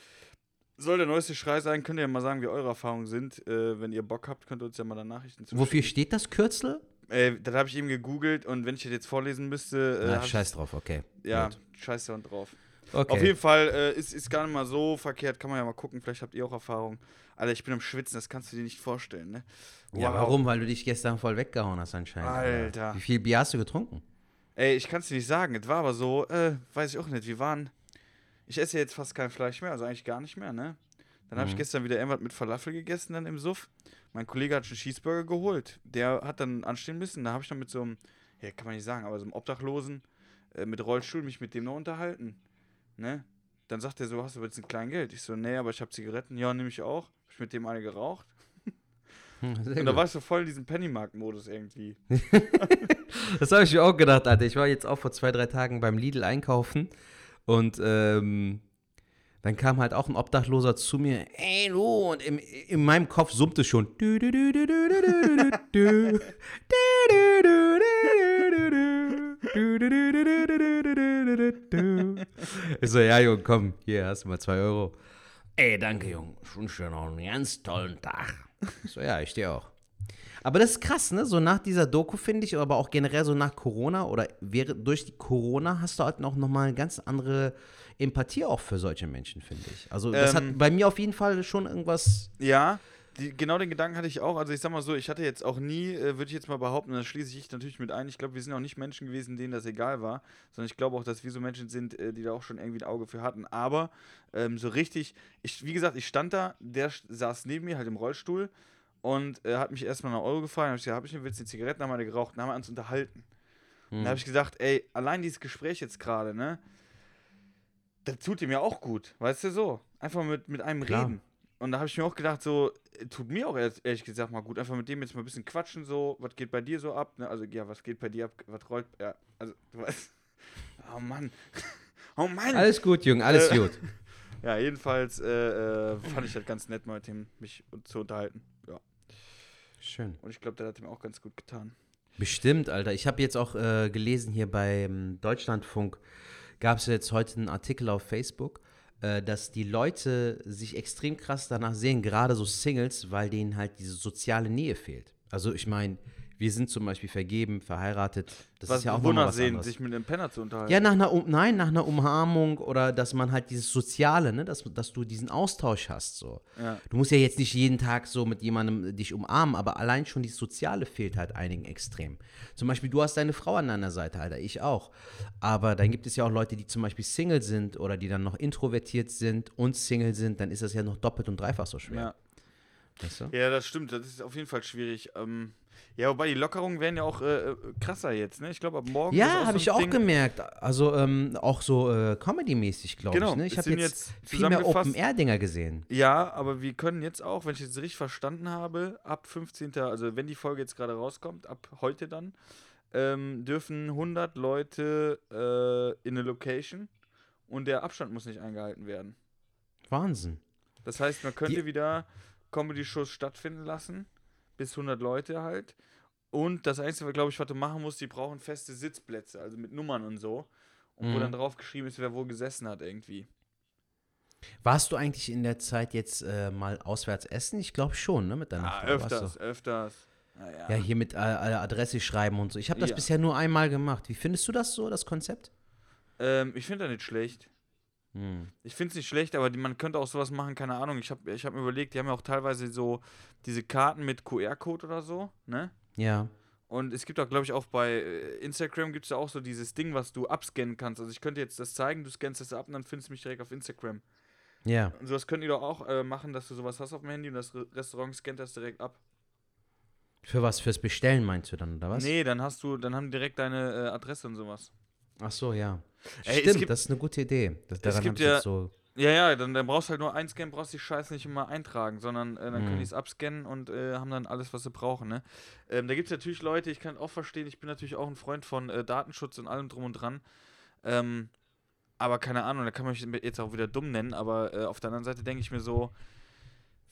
Soll der neueste Schrei sein, könnt ihr ja mal sagen, wie eure Erfahrungen sind. Äh, wenn ihr Bock habt, könnt ihr uns ja mal da Nachrichten zu Wofür steht das Kürzel? Äh, das habe ich eben gegoogelt und wenn ich das jetzt vorlesen müsste, äh, Na, ich- scheiß drauf, okay. ja, Gut. scheiß da drauf. Okay. Auf jeden Fall äh, ist, ist gar nicht mal so verkehrt, kann man ja mal gucken, vielleicht habt ihr auch Erfahrung. Alter, ich bin am Schwitzen, das kannst du dir nicht vorstellen, ne? Ja, Wow. warum? Weil du dich gestern voll weggehauen hast anscheinend. Alter. Wie viel Bier hast du getrunken? Ey, ich kann es dir nicht sagen, es war aber so, äh, weiß ich auch nicht, wir waren, ich esse jetzt fast kein Fleisch mehr, also eigentlich gar nicht mehr, ne? Dann habe ich Mhm. gestern wieder irgendwas mit Falafel gegessen, dann im Suff. Mein Kollege hat schon Cheeseburger geholt, der hat dann anstehen müssen, da habe ich dann mit so einem, ja, kann man nicht sagen, aber so einem Obdachlosen äh, mit Rollstuhl mich mit dem noch unterhalten, ne? Dann sagt er so, hast du jetzt ein kleines Geld? Ich so, nee, aber ich habe Zigaretten, ja, nehme ich auch. Hab ich mit dem eine geraucht. Hm, sehr Und da gut. war ich so voll in diesem Pennymarkt-Modus irgendwie. [laughs] Das habe ich mir auch gedacht, Alter. Ich war jetzt auch vor zwei, drei Tagen beim Lidl einkaufen und ähm, dann kam halt auch ein Obdachloser zu mir, ey du, und in, in meinem Kopf summte es schon. Ich so, ja, Junge, komm, hier hast du mal zwei Euro. Ey, danke, Junge. Ich wünsche dir noch einen ganz tollen Tag. Ich so, ja, ich dir auch. Aber das ist krass, ne? So nach dieser Doku finde ich, aber auch generell so nach Corona oder während, durch die Corona hast du halt noch, noch mal eine ganz andere Empathie auch für solche Menschen, finde ich. Also das Ähm. hat bei mir auf jeden Fall schon irgendwas. Ja, die, genau den Gedanken hatte ich auch. Also ich sag mal so, ich hatte jetzt auch nie, äh, würde ich jetzt mal behaupten, und das schließe ich natürlich mit ein, ich glaube, wir sind auch nicht Menschen gewesen, denen das egal war, sondern ich glaube auch, dass wir so Menschen sind, äh, die da auch schon irgendwie ein Auge für hatten. Aber ähm, so richtig, ich, wie gesagt, ich stand da, der saß neben mir halt im Rollstuhl und äh, hat mich erstmal nach Euro gefragt. Hab ich gesagt, hab ich eine Witz, die Zigaretten haben wir geraucht, dann haben wir uns unterhalten. Hm. Dann habe ich gesagt, ey, allein dieses Gespräch jetzt gerade, ne? Das tut ihm ja auch gut, weißt du so. Einfach mit, mit einem Klar. reden. Und da habe ich mir auch gedacht, so, äh, tut mir auch ehrlich, gesagt mal gut, einfach mit dem jetzt mal ein bisschen quatschen, so, was geht bei dir so ab, ne? Also, ja, was geht bei dir ab, was rollt, ja, also, du weißt. [laughs] Oh Mann. [laughs] Oh Mann. Alles gut, Junge, alles Äh, gut. [laughs] Ja, jedenfalls äh, äh, fand ich das ganz nett, mal mit dem mich zu unterhalten. Ja. Schön. Und ich glaube, der hat ihm auch ganz gut getan. Bestimmt, Alter. Ich habe jetzt auch äh, gelesen hier beim Deutschlandfunk, gab es jetzt heute einen Artikel auf Facebook, äh, dass die Leute sich extrem krass danach sehen, gerade so Singles, weil denen halt diese soziale Nähe fehlt. Also ich meine, wir sind zum Beispiel vergeben, verheiratet. Das was ist ja auch wonach was sehen, anderes. sich mit einem Penner zu unterhalten. Ja, nach einer, um, nein, nach einer Umarmung oder dass man halt dieses Soziale, ne, dass, dass du diesen Austausch hast, so. Ja. Du musst ja jetzt nicht jeden Tag so mit jemandem dich umarmen, aber allein schon dieses Soziale fehlt halt einigen extrem. Zum Beispiel, du hast deine Frau an deiner Seite, Alter, ich auch. Aber dann gibt es ja auch Leute, die zum Beispiel Single sind oder die dann noch introvertiert sind und Single sind, dann ist das ja noch doppelt und dreifach so schwer. Ja. Weißt du? Ja, das stimmt. Das ist auf jeden Fall schwierig. Ähm, ja, wobei die Lockerungen werden ja auch äh, äh, krasser jetzt, ne? Ich glaube, ab morgen. Ja, so habe ein ich auch Ding- gemerkt. Also ähm, auch so äh, Comedy-mäßig, glaube Genau, ich. Ne? Ich es habe jetzt, jetzt viel mehr Open-Air-Dinger gesehen. Ja, aber wir können jetzt auch, wenn ich jetzt richtig verstanden habe, ab 15. Also, wenn die Folge jetzt gerade rauskommt, ab heute dann, ähm, dürfen 100 Leute äh, in eine Location und der Abstand muss nicht eingehalten werden. Wahnsinn. Das heißt, man könnte Die- wieder Comedy-Shows stattfinden lassen, bis 100 Leute halt. Und das Einzige, glaube ich, was du machen musst, die brauchen feste Sitzplätze, also mit Nummern und so. Und wo Mhm. dann drauf geschrieben ist, wer wo gesessen hat irgendwie. Warst du eigentlich in der Zeit jetzt äh, mal auswärts essen? Ich glaube schon, ne? Mit deiner Ah, Frau. Warst öfters, du- öfters. Naja. Ja, hier mit äh, Adresse schreiben und so. Ich habe das Ja. bisher nur einmal gemacht. Wie findest du das so, das Konzept? Ähm, ich finde das nicht schlecht. Hm. Ich finde es nicht schlecht, aber die, man könnte auch sowas machen, keine Ahnung. Ich habe ich hab mir überlegt, die haben ja auch teilweise so diese Karten mit QR-Code oder so, ne? Ja. Und es gibt auch, glaube ich, auch bei äh, Instagram gibt es ja auch so dieses Ding, was du abscannen kannst. Also ich könnte jetzt das zeigen, du scannst das ab und dann findest du mich direkt auf Instagram. Ja. Und sowas könnt ihr doch auch äh, machen, dass du sowas hast auf dem Handy und das Re Restaurant scannt das direkt ab. Für was? Fürs Bestellen meinst du dann, oder was? Nee, dann hast du, dann haben die direkt deine äh, Adresse und sowas. Ach so, ja. Ey, es Stimmt, gibt- das ist eine gute Idee. Das, daran gibt hab ich ja- so. Ja, ja, dann, dann brauchst du halt nur einscannen, brauchst die Scheiße nicht immer eintragen, sondern äh, dann können Mhm. die es abscannen und äh, haben dann alles, was sie brauchen. Ne? Ähm, da gibt es natürlich Leute, ich kann auch verstehen, ich bin natürlich auch ein Freund von äh, Datenschutz und allem drum und dran. Ähm, aber keine Ahnung, da kann man mich jetzt auch wieder dumm nennen, aber äh, auf der anderen Seite denke ich mir so,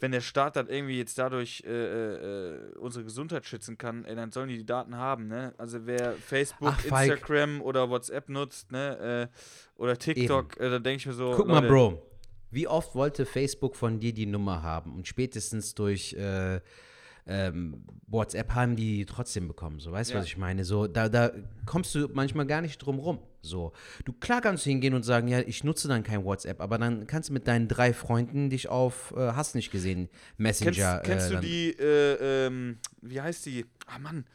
wenn der Staat dann irgendwie jetzt dadurch äh, äh, äh, unsere Gesundheit schützen kann, ey, dann sollen die die Daten haben, ne? Also wer Facebook, Ach, Falk. Instagram oder WhatsApp nutzt, ne? Äh, oder TikTok, äh, da denke ich mir so. Guck mal, Leute, Bro. Wie oft wollte Facebook von dir die Nummer haben? Und spätestens durch äh, ähm, WhatsApp haben die trotzdem bekommen. So, weißt du, Ja. was ich meine? So, da, da kommst du manchmal gar nicht drum rum. So, du klar kannst du hingehen und sagen, ja, ich nutze dann kein WhatsApp, aber dann kannst du mit deinen drei Freunden dich auf äh, hast nicht gesehen Messenger. Kennst, kennst äh, du die, äh, ähm, wie heißt die? Ah Mann,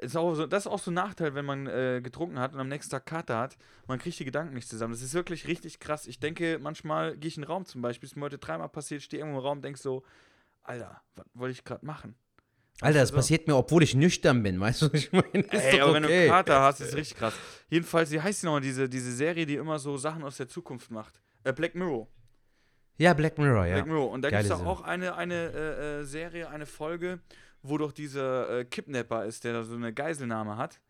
ist auch so, das ist auch so ein Nachteil, wenn man äh, getrunken hat und am nächsten Tag Kater hat. Man kriegt die Gedanken nicht zusammen. Das ist wirklich richtig krass. Ich denke, manchmal gehe ich in den Raum zum Beispiel, ist mir heute dreimal passiert, stehe irgendwo im Raum und denke so, Alter, was wollte ich gerade machen? Alter, das passiert mir, obwohl ich nüchtern bin, weißt du, was ich meine? Ist Ey, aber wenn du okay. Kater hast, ist richtig krass. Jedenfalls, wie heißt die nochmal, diese, diese Serie, die immer so Sachen aus der Zukunft macht? Äh, Black Mirror. Ja, Black Mirror, ja. Black Mirror. Und da gibt es auch eine, eine äh, äh, Serie, eine Folge, wo doch dieser äh, Kidnapper ist, der da so eine Geiselnahme hat.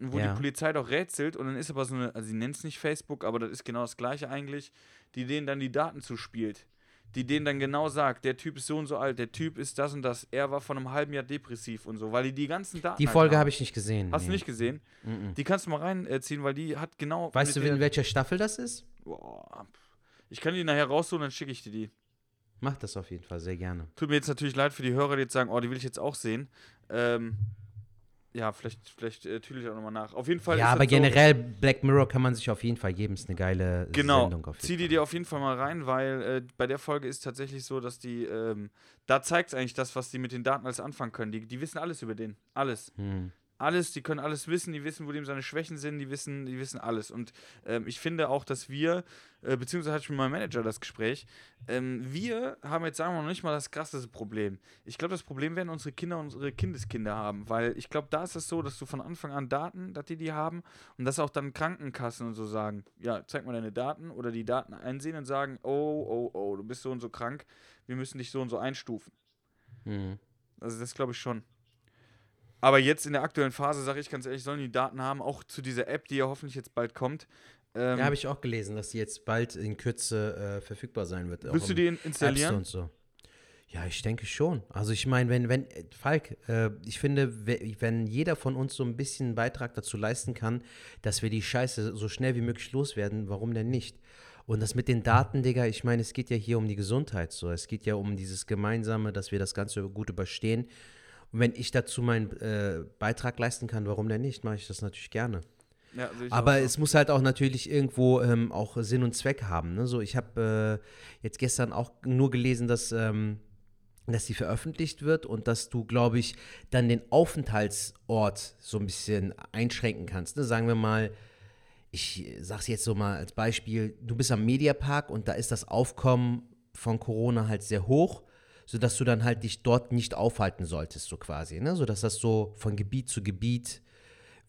Und wo Ja. die Polizei doch rätselt und dann ist aber so eine, also sie nennt es nicht Facebook, aber das ist genau das gleiche eigentlich, die denen dann die Daten zuspielt. Die denen dann genau sagt, der Typ ist so und so alt, der Typ ist das und das, er war vor einem halben Jahr depressiv und so, weil die die ganzen Daten. Die halt Folge habe ich nicht gesehen. Hast du nee. nicht gesehen? Mhm. Die kannst du mal reinziehen, weil die hat genau. Weißt du, in welcher Staffel das ist? Boah, ich kann die nachher raussuchen, dann schicke ich dir die. Mach das auf jeden Fall sehr gerne. Tut mir jetzt natürlich leid für die Hörer, die jetzt sagen, oh, die will ich jetzt auch sehen. Ähm, ja, vielleicht, vielleicht äh, tüdel ich auch nochmal nach. Auf jeden Fall ja, aber das so, generell Black Mirror kann man sich auf jeden Fall geben. Ist eine geile Genau, Sendung auf jeden zieh die Fall. dir auf jeden Fall mal rein, weil äh, bei der Folge ist tatsächlich so, dass die, ähm, da zeigt es eigentlich das, was die mit den Daten alles anfangen können. Die, die wissen alles über den. Alles. Hm. Alles, die können alles wissen, die wissen, wo dem seine Schwächen sind, die wissen, die wissen alles. Und ähm, ich finde auch, dass wir, äh, beziehungsweise hatte ich mit meinem Manager das Gespräch, ähm, wir haben jetzt, sagen wir mal, noch nicht mal das krasseste Problem. Ich glaube, das Problem werden unsere Kinder und unsere Kindeskinder haben, weil ich glaube, da ist es so, dass du von Anfang an Daten, dass die die haben und dass auch dann Krankenkassen und so sagen, ja, zeig mal deine Daten oder die Daten einsehen und sagen, oh, oh, oh, du bist so und so krank, wir müssen dich so und so einstufen. Hm. Also das glaube ich schon. Aber jetzt in der aktuellen Phase, sage ich ganz ehrlich, sollen die Daten haben, auch zu dieser App, die ja hoffentlich jetzt bald kommt. Ähm, Ja, habe ich auch gelesen, dass die jetzt bald in Kürze äh, verfügbar sein wird. willst du die installieren? und so. Ja, ich denke schon. Also ich meine, wenn, wenn, äh, Falk, äh, ich finde, we- wenn jeder von uns so ein bisschen einen Beitrag dazu leisten kann, dass wir die Scheiße so schnell wie möglich loswerden, warum denn nicht? Und das mit den Daten, Digga, ich meine, es geht ja hier um die Gesundheit so. Es geht ja um dieses Gemeinsame, dass wir das Ganze gut überstehen. Und wenn ich dazu meinen äh, Beitrag leisten kann, warum denn nicht? Mache ich das natürlich gerne. Ja, Aber auch es muss halt auch natürlich irgendwo ähm, auch Sinn und Zweck haben. Ne? So, ich habe äh, jetzt gestern auch nur gelesen, dass, ähm, dass die veröffentlicht wird und dass du, glaube ich, dann den Aufenthaltsort so ein bisschen einschränken kannst. Ne? Sagen wir mal, ich sag's jetzt so mal als Beispiel, du bist am Mediapark und da ist das Aufkommen von Corona halt sehr hoch, sodass du dann halt dich dort nicht aufhalten solltest, so quasi, ne? Sodass das so von Gebiet zu Gebiet,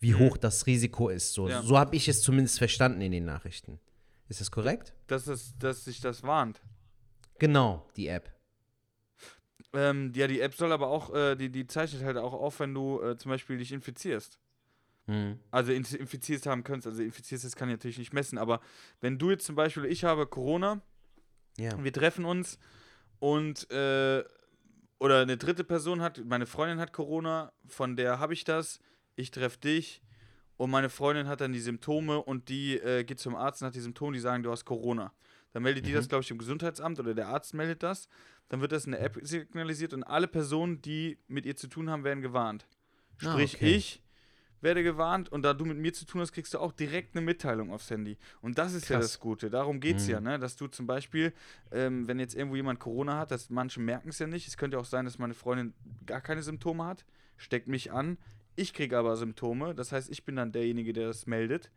wie hoch das Risiko ist. So, Ja. so habe ich es zumindest verstanden in den Nachrichten. Ist das korrekt? dass, es, dass sich das warnt. Genau, die App. Ähm, ja, die App soll aber auch, äh, die, die zeichnet halt auch auf, wenn du äh, zum Beispiel dich infizierst. Hm. Also in- infiziert haben könntest. Also infiziert das kann ich natürlich nicht messen, aber wenn du jetzt zum Beispiel, ich habe Corona, Ja. wir treffen uns und äh, oder eine dritte Person hat, meine Freundin hat Corona, von der habe ich das, ich treffe dich und meine Freundin hat dann die Symptome und die äh, geht zum Arzt und hat die Symptome, die sagen, du hast Corona. Dann meldet die das, glaube ich, im Gesundheitsamt oder der Arzt meldet das. Dann wird das in der App signalisiert und alle Personen, die mit ihr zu tun haben, werden gewarnt. Ah, Sprich, okay. ich werde gewarnt und da du mit mir zu tun hast, kriegst du auch direkt eine Mitteilung aufs Handy. Und das ist ja Krass. das Gute. Darum geht es ja, Mhm. ne? dass du zum Beispiel, ähm, wenn jetzt irgendwo jemand Corona hat, dass manche merken es ja nicht. Es könnte auch sein, dass meine Freundin gar keine Symptome hat, steckt mich an. Ich kriege aber Symptome, das heißt, ich bin dann derjenige, der das meldet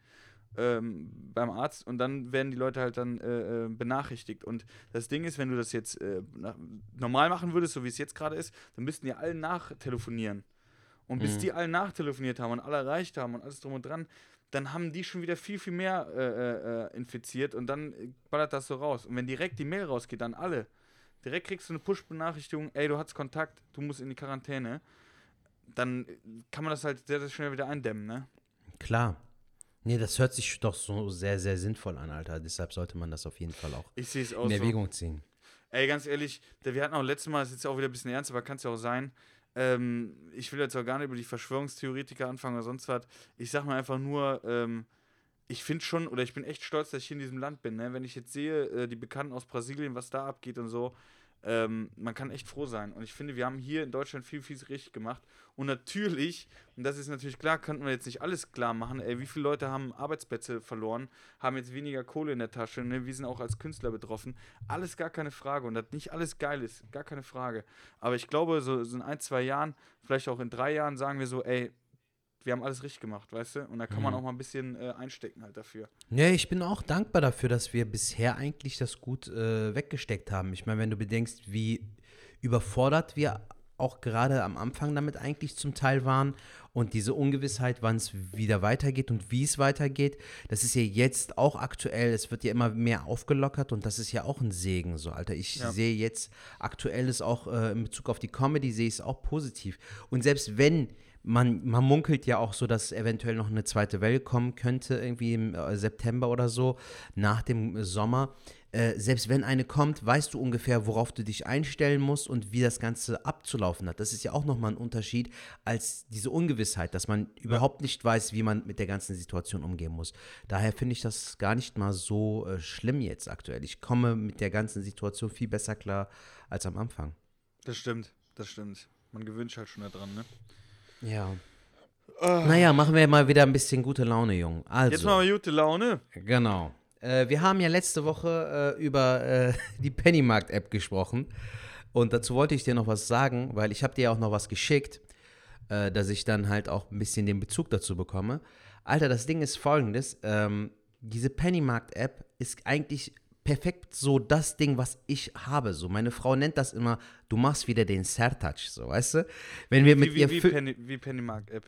ähm, beim Arzt und dann werden die Leute halt dann äh, äh, benachrichtigt. Und das Ding ist, wenn du das jetzt äh, normal machen würdest, so wie es jetzt gerade ist, dann müssten die alle nachtelefonieren. Und bis Mhm. die alle nachtelefoniert haben und alle erreicht haben und alles drum und dran, dann haben die schon wieder viel, viel mehr äh, äh, äh, infiziert und dann äh, ballert das so raus. Und wenn direkt die Mail rausgeht an alle, direkt kriegst du eine Push-Benachrichtigung, ey, du hattest Kontakt, du musst in die Quarantäne, dann kann man das halt sehr, sehr schnell wieder eindämmen, ne? Klar. Nee, das hört sich doch so sehr, sehr sinnvoll an, Alter. Deshalb sollte man das auf jeden Fall auch Ich sehe es auch in so. Erwägung ziehen. Ey, ganz ehrlich, wir hatten auch letztes Mal, das ist jetzt auch wieder ein bisschen ernst, aber kann es ja auch sein. Ähm, ich will jetzt auch gar nicht über die Verschwörungstheoretiker anfangen oder sonst was. Ich sag mal einfach nur, ähm, ich finde schon, oder ich bin echt stolz, dass ich hier in diesem Land bin. Ne? Wenn ich jetzt sehe, äh, die Bekannten aus Brasilien, was da abgeht und so, ähm, man kann echt froh sein. Und ich finde, wir haben hier in Deutschland viel, viel richtig gemacht. Und natürlich, und das ist natürlich klar, könnten wir jetzt nicht alles klar machen. Ey, wie viele Leute haben Arbeitsplätze verloren, haben jetzt weniger Kohle in der Tasche, ne? wir sind auch als Künstler betroffen. Alles gar keine Frage. Und dass nicht alles geil ist, gar keine Frage. Aber ich glaube, so, so in ein, zwei Jahren, vielleicht auch in drei Jahren, sagen wir so, ey, wir haben alles richtig gemacht, weißt du? Und da kann man Mhm. auch mal ein bisschen äh, einstecken halt dafür. Ja, ich bin auch dankbar dafür, dass wir bisher eigentlich das gut äh, weggesteckt haben. Ich meine, wenn du bedenkst, wie überfordert wir auch gerade am Anfang damit eigentlich zum Teil waren und diese Ungewissheit, wann es wieder weitergeht und wie es weitergeht, das ist ja jetzt auch aktuell, es wird ja immer mehr aufgelockert und das ist ja auch ein Segen, so Alter. Ich Ja. sehe jetzt aktuell ist auch äh, in Bezug auf die Comedy sehe ich es auch positiv. Und selbst wenn man, man munkelt ja auch so, dass eventuell noch eine zweite Welle kommen könnte, irgendwie im äh, September oder so, nach dem Sommer. Äh, selbst wenn eine kommt, weißt du ungefähr, worauf du dich einstellen musst und wie das Ganze abzulaufen hat. Das ist ja auch nochmal ein Unterschied als diese Ungewissheit, dass man überhaupt nicht weiß, wie man mit der ganzen Situation umgehen muss. Daher finde ich das gar nicht mal so äh, schlimm jetzt aktuell. Ich komme mit der ganzen Situation viel besser klar als am Anfang. Das stimmt, das stimmt. Man gewöhnt sich halt schon daran, ne? Ja. Naja, machen wir mal wieder ein bisschen gute Laune, Jung. Also, Jetzt machen wir gute Laune. genau. Äh, wir haben ja letzte Woche äh, über äh, [laughs] die Pennymarkt-App gesprochen. Und dazu wollte ich dir noch was sagen, weil ich habe dir auch noch was geschickt, äh, dass ich dann halt auch ein bisschen den Bezug dazu bekomme. Alter, das Ding ist folgendes. Ähm, diese Pennymarkt-App ist eigentlich perfekt so das Ding, was ich habe. So, meine Frau nennt das immer, du machst wieder den Sertac, so, weißt du? Wenn wir mit Wie, ihr wie, wie, Penny, wie Pennymark-App.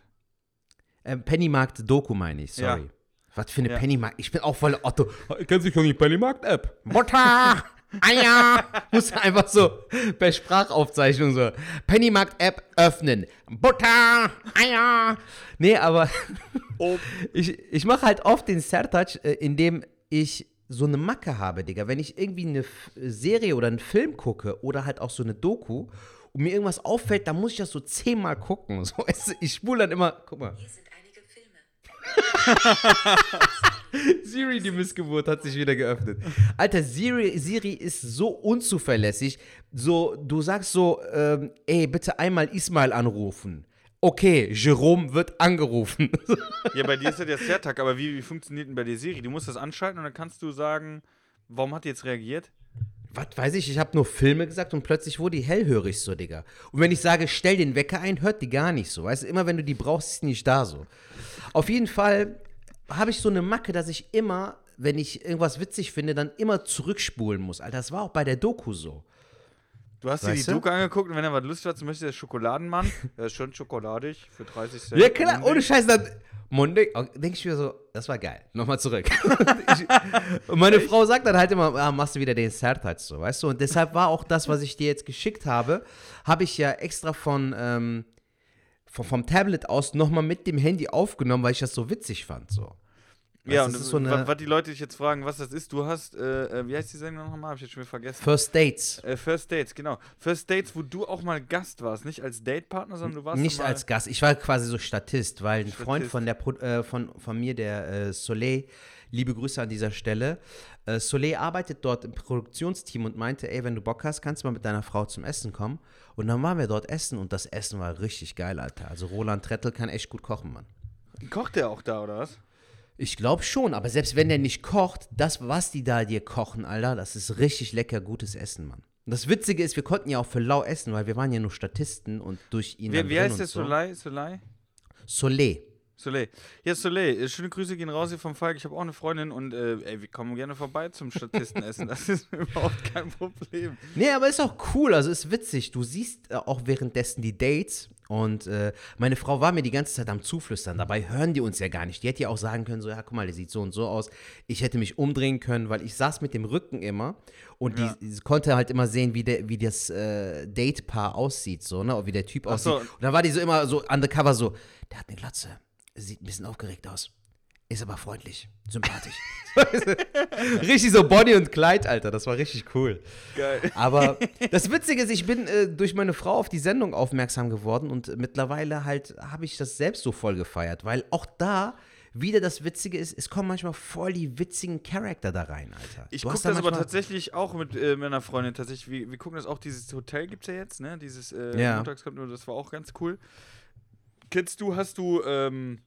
äh, Pennymarkt-Doku meine ich, sorry. Ja. Was für eine Ja. Pennymarkt? Ich bin auch voll Otto. Kennst du schon die Pennymarkt-App? Butter! [laughs] Eier! Muss einfach so per Sprachaufzeichnung so. Pennymarkt-App öffnen. Butter! Eier! Nee, aber Oh. [laughs] ich, ich mache halt oft den Sertac, äh, indem ich so eine Macke habe, Digga. Wenn ich irgendwie eine F Serie oder einen Film gucke oder halt auch so eine Doku und mir irgendwas auffällt, dann muss ich das so zehnmal gucken. [laughs] So, ich spule dann immer, guck mal. Hier sind einige Filme. [laughs] Siri, die Missgeburt, hat sich wieder geöffnet. Alter, Siri, Siri ist so unzuverlässig. So, du sagst so, ähm, ey, bitte einmal Ismail anrufen. Okay, Jerome wird angerufen. Ja, bei dir ist das ja Sertag, aber wie, wie funktioniert denn bei dir Siri? Du musst das anschalten und dann kannst du sagen, warum hat die jetzt reagiert? Was weiß ich, ich habe nur Filme gesagt und plötzlich wurde die hellhörig so, Digga. Und wenn ich sage, stell den Wecker ein, hört die gar nicht so. Weißt du, immer wenn du die brauchst, ist die nicht da so. Auf jeden Fall habe ich so eine Macke, dass ich immer, wenn ich irgendwas witzig finde, dann immer zurückspulen muss. Alter, das war auch bei der Doku so. Du hast dir die du? Doku angeguckt und wenn er was lustig hat, zum Beispiel der Schokoladenmann, [laughs] der ist schon schokoladig für 30 Cent. Ja, klar, ohne Scheiß, dann. Monday, denke ich mir so, das war geil. Nochmal zurück. [laughs] [laughs] und meine Frau sagt dann halt immer, ah, machst du wieder den Sertac so, weißt du? Und deshalb war auch das, was ich dir jetzt geschickt habe, habe ich ja extra von, ähm, vom, vom Tablet aus nochmal mit dem Handy aufgenommen, weil ich das so witzig fand. So. Ja, Weißt und du, das ist so eine was die Leute dich jetzt fragen, was das ist, du hast, äh, äh, wie heißt die Sendung nochmal? Hab ich jetzt schon wieder vergessen. First Dates. Äh, First Dates, genau. First Dates, wo du auch mal Gast warst, nicht als Datepartner, sondern du warst Nicht als Gast, ich war quasi so Statist, weil ein Freund Statist. von, der, Pro- äh, von, von mir, der äh, Soleil, liebe Grüße an dieser Stelle, äh, Soleil arbeitet dort im Produktionsteam und meinte, ey, wenn du Bock hast, kannst du mal mit deiner Frau zum Essen kommen. Und dann waren wir dort essen und das Essen war richtig geil, Alter. Also Roland Trettel kann echt gut kochen, Mann. Kocht der auch da, oder was? Ich glaube schon, aber selbst wenn der nicht kocht, das, was die da dir kochen, Alter, das ist richtig lecker gutes Essen, Mann. Und das Witzige ist, wir konnten ja auch für lau essen, weil wir waren ja nur Statisten und durch ihn Wie, heißt und der so. Solai? Solai? Soleil. Soleil. Ja, Soleil, äh, schöne Grüße gehen raus hier vom Falk. Ich habe auch eine Freundin und äh, ey, wir kommen gerne vorbei zum Statistenessen. Das ist [laughs] überhaupt kein Problem. Nee, aber ist auch cool, also ist witzig. Du siehst äh, auch währenddessen die Dates und äh, meine Frau war mir die ganze Zeit am Zuflüstern. Dabei hören die uns ja gar nicht. Die hätte ja auch sagen können, so, ja, guck mal, der sieht so und so aus. Ich hätte mich umdrehen können, weil ich saß mit dem Rücken immer und Ja. die, die konnte halt immer sehen, wie, der, wie das äh, Datepaar aussieht, so, ne, wie der Typ so. aussieht. Und dann war die so immer so undercover so, der hat eine Glatze, sieht ein bisschen aufgeregt aus. Ist aber freundlich, sympathisch. [laughs] richtig so Bonnie und Clyde, Alter. Das war richtig cool. Geil. Aber [laughs] das Witzige ist, ich bin äh, durch meine Frau auf die Sendung aufmerksam geworden und mittlerweile halt habe ich das selbst so voll gefeiert, weil auch da wieder das Witzige ist, es kommen manchmal voll die witzigen Charakter da rein, Alter. Ich gucke da das aber tatsächlich auch mit äh, meiner Freundin tatsächlich. Wir, wir gucken das auch, dieses Hotel gibt es ja jetzt, ne? Dieses äh, Ja. Montags kommt nur, das war auch ganz cool. Kennst du, hast du ähm,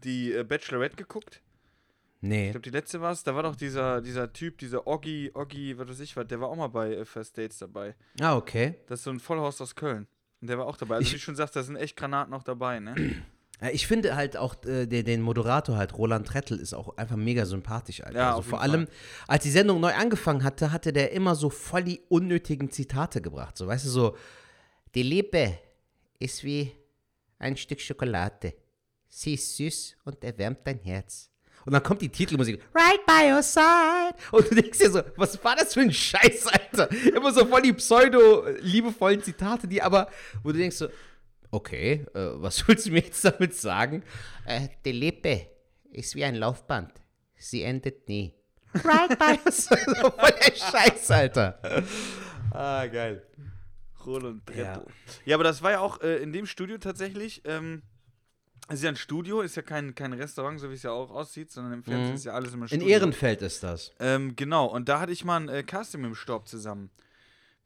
die äh, Bachelorette geguckt? Ich Nee. glaube, die letzte war es. Da war doch dieser, dieser Typ, dieser Oggi, Oggi, was weiß ich was, der war auch mal bei äh, First Dates dabei. Ah, okay. Das ist so ein Vollhaus aus Köln. Und der war auch dabei. Also, Ich- wie du schon sagst, da sind echt Granaten auch dabei, ne? [clears throat] Ich finde halt auch äh, den, den Moderator halt, Roland Trettel, ist auch einfach mega sympathisch, Alter. Ja, also vor jeden allem, als die Sendung neu angefangen hatte, hatte der immer so voll die unnötigen Zitate gebracht. So, weißt du, so, die Liebe ist wie ein Stück Schokolade. Sie ist süß und erwärmt dein Herz. Und dann kommt die Titelmusik, Right by your side. Und du denkst dir so, was war das für ein Scheiß, Alter? Immer so voll die pseudo-liebevollen Zitate, die aber, wo du denkst so, okay, äh, was [laughs] willst du mir jetzt damit sagen? Äh, die Lippe ist wie ein Laufband. Sie endet nie. Right by [laughs] your side. So voll der Scheiß, Alter. Ah, geil. Roland Trettel. Ja. Ja. aber das war ja auch äh, in dem Studio tatsächlich. Ähm, es ist ja ein Studio, ist ja kein, kein Restaurant, so wie es ja auch aussieht, sondern im Fernsehen Mhm. ist ja alles immer In Studio. Ehrenfeld ist das. Ähm, genau, und da hatte ich mal ein äh, Casting mit dem Storb zusammen.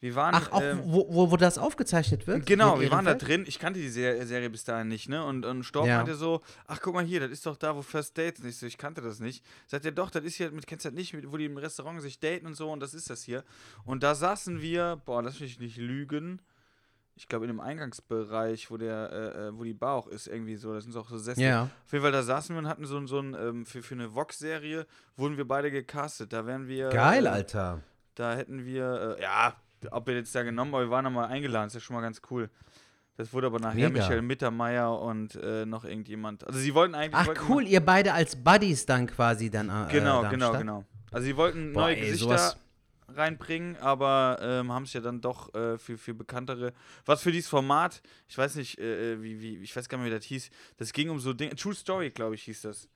Wir waren. Ach, auch ähm, wo, wo, wo das aufgezeichnet wird? Genau, In wir waren da drin. Ich kannte die Ser Serie bis dahin nicht, ne? Und, und Storb Ja. meinte so: Ach, guck mal hier, das ist doch da, wo First Dates. Und ich so: Ich kannte das nicht. Sagt er: Doch, das ist hier, mit kennst du das nicht, wo die im Restaurant sich daten und so. Und das ist das hier. Und da saßen wir, boah, lass mich nicht lügen. Ich glaube, in dem Eingangsbereich, wo der, äh, äh, wo die Bar auch ist, irgendwie so. Das sind so auch so Sessel. Ja. Auf jeden Fall, da saßen wir und hatten so, ein- so ein, ähm, für, für eine Vox-Serie wurden wir beide gecastet. Da wären wir. Geil, äh, Alter. da hätten wir, äh, ja, ob wir jetzt da genommen, aber wir waren nochmal eingeladen, ist ja schon mal ganz cool. Das wurde aber nachher Mega. Michael Mittermeier und äh, noch irgendjemand. Also sie wollten eigentlich. Ach, wollten cool, ihr beide als Buddies dann quasi dann. Äh, Genau, da genau, genau. Also sie wollten Boah, neue ey, Gesichter reinbringen, aber ähm, haben es ja dann doch äh, für, für bekanntere. Was für dieses Format, ich weiß nicht, äh, wie, wie, ich weiß gar nicht mehr, wie das hieß. Das ging um so Dinge. True Story, glaube ich, hieß das.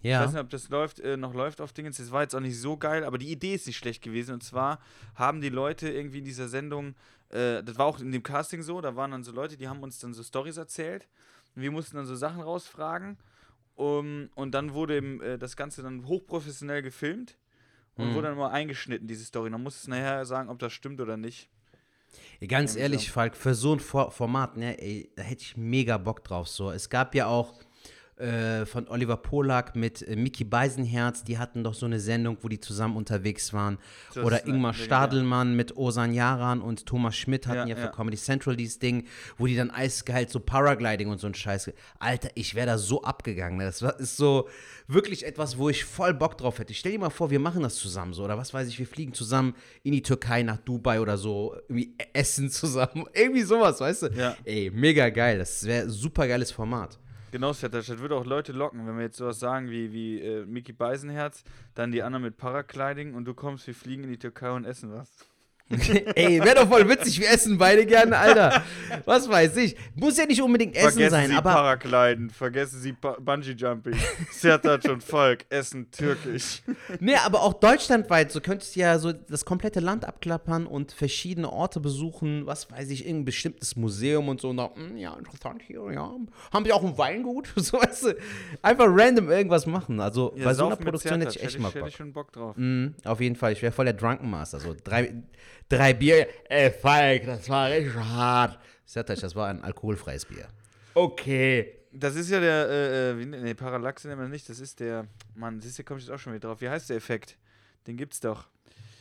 Ich weiß Ja. nicht, ob das läuft, äh, noch läuft auf Dingens. Das war jetzt auch nicht so geil, aber die Idee ist nicht schlecht gewesen. Und zwar haben die Leute irgendwie in dieser Sendung, äh, das war auch in dem Casting so, da waren dann so Leute, die haben uns dann so Stories erzählt. Und wir mussten dann so Sachen rausfragen. Um, und dann wurde eben, äh, das Ganze dann hochprofessionell gefilmt und Mhm. wurde dann mal eingeschnitten, diese Story. Dann musst du nachher sagen, ob das stimmt oder nicht. Ganz ehrlich. Falk, für so ein For Format, ne, ey, da hätte ich mega Bock drauf. So, es gab ja auch äh, von Oliver Polak mit äh, Mickey Beisenherz, die hatten doch so eine Sendung, wo die zusammen unterwegs waren. Das Oder Ingmar. Stadelmann mit Osan Yaran und Thomas Schmidt hatten ja, Ja, für ja. Comedy Central dieses Ding, wo die dann eiskalt so Paragliding und so ein Scheiß. Alter, ich wäre da so abgegangen. Ne? Das war, ist so wirklich etwas, wo ich voll Bock drauf hätte. Stell dir mal vor, wir machen das zusammen so. Oder was weiß ich, wir fliegen zusammen in die Türkei nach Dubai oder so. Irgendwie essen zusammen. [laughs] Irgendwie sowas, weißt du? Ja. Ey, mega geil. Das wäre ein super geiles Format. Genau, Setter, das würde auch Leute locken, wenn wir jetzt sowas sagen wie, wie äh, Mickey Beisenherz, dann die anderen mit Paragliding und du kommst, wir fliegen in die Türkei und essen was. [laughs] Ey, wäre doch voll witzig. Wir essen beide gerne, Alter. Was weiß ich. Muss ja nicht unbedingt Essen vergessen sein, Sie aber. Paragliden, vergessen Sie Bungee Jumping. Sertac und Volk essen türkisch. Nee, aber auch deutschlandweit. So könntest du ja so das komplette Land abklappern und verschiedene Orte besuchen. Was weiß ich, irgendein bestimmtes Museum und so. Und da, hm, ja, interessant hier, ja. Haben die auch ein Weingut? [laughs] So, weißt du. Einfach random irgendwas machen. Also bei so einer Produktion hätte Sertac, ich echt mal hätte Bock. ich schon Bock drauf. Mhm, auf jeden Fall. Ich wäre voll der Drunken Master. So drei, drei Bier. Ey, Falk, das war richtig hart. Sertac, das war ein alkoholfreies Bier. Okay. Das ist ja der, äh, äh, nee, Parallaxe nennen wir nicht, das ist der, Mann, siehst du, komm ich jetzt auch schon wieder drauf. Wie heißt der Effekt? Den gibt's doch.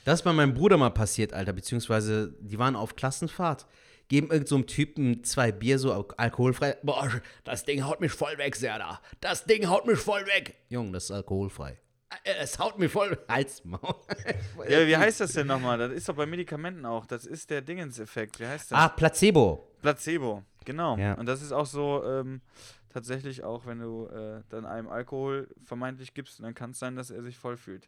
Das ist bei meinem Bruder mal passiert, Alter. Beziehungsweise, die waren auf Klassenfahrt. geben irgendeinem so einem Typen zwei Bier so al- alkoholfrei. Boah, das Ding haut mich voll weg, Serda. Das Ding haut mich voll weg. Junge, das ist alkoholfrei. Äh, Es haut mich voll Hals, Maul. [laughs] Ja, wie heißt das denn nochmal? Das ist doch bei Medikamenten auch. Das ist der Dingens-Effekt. Wie heißt das? Ah, Placebo. Placebo, genau. Ja. Und das ist auch so ähm, tatsächlich auch, wenn du äh, dann einem Alkohol vermeintlich gibst, dann kann es sein, dass er sich voll fühlt.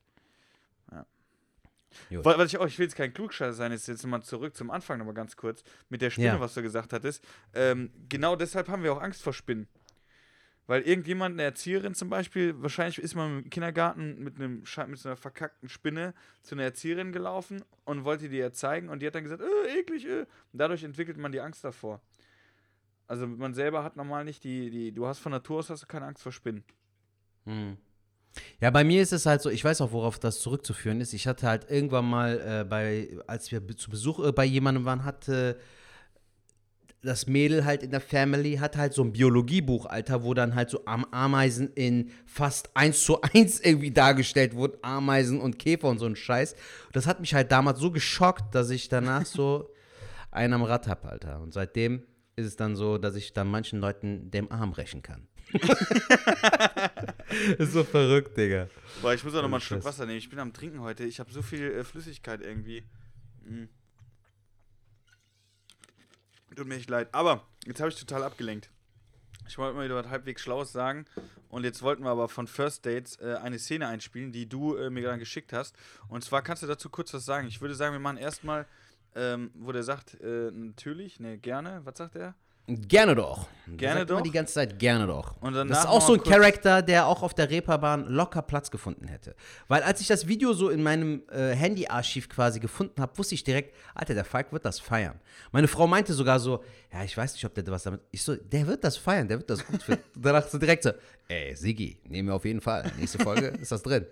Ja. Weil, weil ich auch, ich will jetzt kein Klugscheißer sein, jetzt, jetzt mal zurück zum Anfang nochmal ganz kurz mit der Spinne, Ja. was du gesagt hattest. Ähm, genau deshalb haben wir auch Angst vor Spinnen. Weil irgendjemand, eine Erzieherin zum Beispiel, wahrscheinlich ist man im Kindergarten mit, einem, mit so einer verkackten Spinne zu einer Erzieherin gelaufen und wollte die ihr zeigen und die hat dann gesagt, äh, eklig, äh. Und dadurch entwickelt man die Angst davor. Also man selber hat normal nicht die, die, du hast von Natur aus hast du keine Angst vor Spinnen. Hm. Ja, bei mir ist es halt so, ich weiß auch, worauf das zurückzuführen ist. Ich hatte halt irgendwann mal äh, bei, als wir zu Besuch äh, bei jemandem waren, hatte das Mädel halt in der Family hat halt so ein Biologiebuch, Alter, wo dann halt so Am Ameisen in fast eins zu eins irgendwie dargestellt wurden. Ameisen und Käfer und so ein Scheiß. Das hat mich halt damals so geschockt, dass ich danach so [laughs] einen am Rad hab, Alter. Und seitdem ist es dann so, dass ich dann manchen Leuten den Arm brechen kann. [laughs] ist so verrückt, Digga. Boah, ich muss auch noch mal einen Scheiß. Schluck Wasser nehmen. Ich bin am Trinken heute. Ich habe so viel äh, Flüssigkeit irgendwie. Mm. Tut mir echt leid. Aber jetzt habe ich total abgelenkt. Ich wollte mal wieder was halbwegs Schlaues sagen. Und jetzt wollten wir aber von First Dates äh, eine Szene einspielen, die du äh, mir gerade geschickt hast. Und zwar kannst du dazu kurz was sagen. Ich würde sagen, wir machen erstmal, ähm, wo der sagt, äh, natürlich, ne, gerne. Was sagt er? Gerne doch. Gerne sagt immer doch? die ganze Zeit gerne doch. Und danach das ist auch so ein Charakter, der auch auf der Reeperbahn locker Platz gefunden hätte. Weil als ich das Video so in meinem äh, Handyarchiv quasi gefunden habe, wusste ich direkt, Alter, der Falk wird das feiern. Meine Frau meinte sogar so, ja, ich weiß nicht, ob der was damit. Ich so, der wird das feiern, der wird das gut finden. [laughs] Danach so direkt so, ey, Sigi, nehmen wir auf jeden Fall. Nächste Folge [laughs] ist das drin.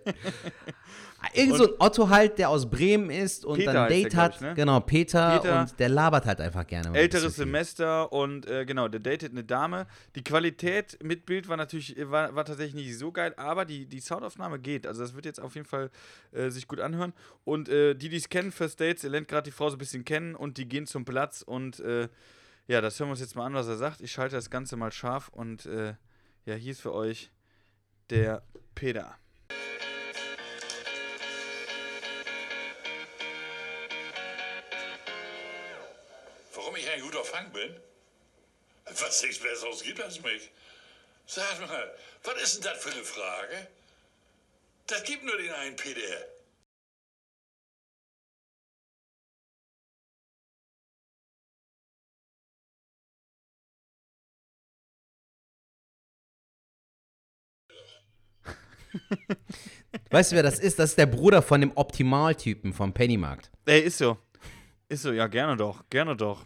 Irgend so ein Otto halt, der aus Bremen ist und Peter dann ein der, Date glaub hat. ich, ne? Genau, Peter, Peter. und der labert halt einfach gerne. älteres viel. Semester und äh, genau, der datet eine Dame. Die Qualität mit Bild war natürlich, war, war tatsächlich nicht so geil, aber die, die Soundaufnahme geht. Also das wird jetzt auf jeden Fall äh, sich gut anhören. Und äh, die, die es kennen, First Dates, ihr lernt gerade die Frau so ein bisschen kennen und die gehen zum Platz und äh, ja, das hören wir uns jetzt mal an, was er sagt. Ich schalte das Ganze mal scharf und äh, ja, hier ist für euch der Peter. Warum ich ein guter Fang bin? Was nichts Besseres gibt als mich. Sag mal, was ist denn das für eine Frage? Das gibt nur den einen Peter. [laughs] Weißt du, wer das ist? Das ist der Bruder von dem Optimaltypen vom Pennymarkt. Ey, ist so. Ist so, ja, gerne doch, gerne doch.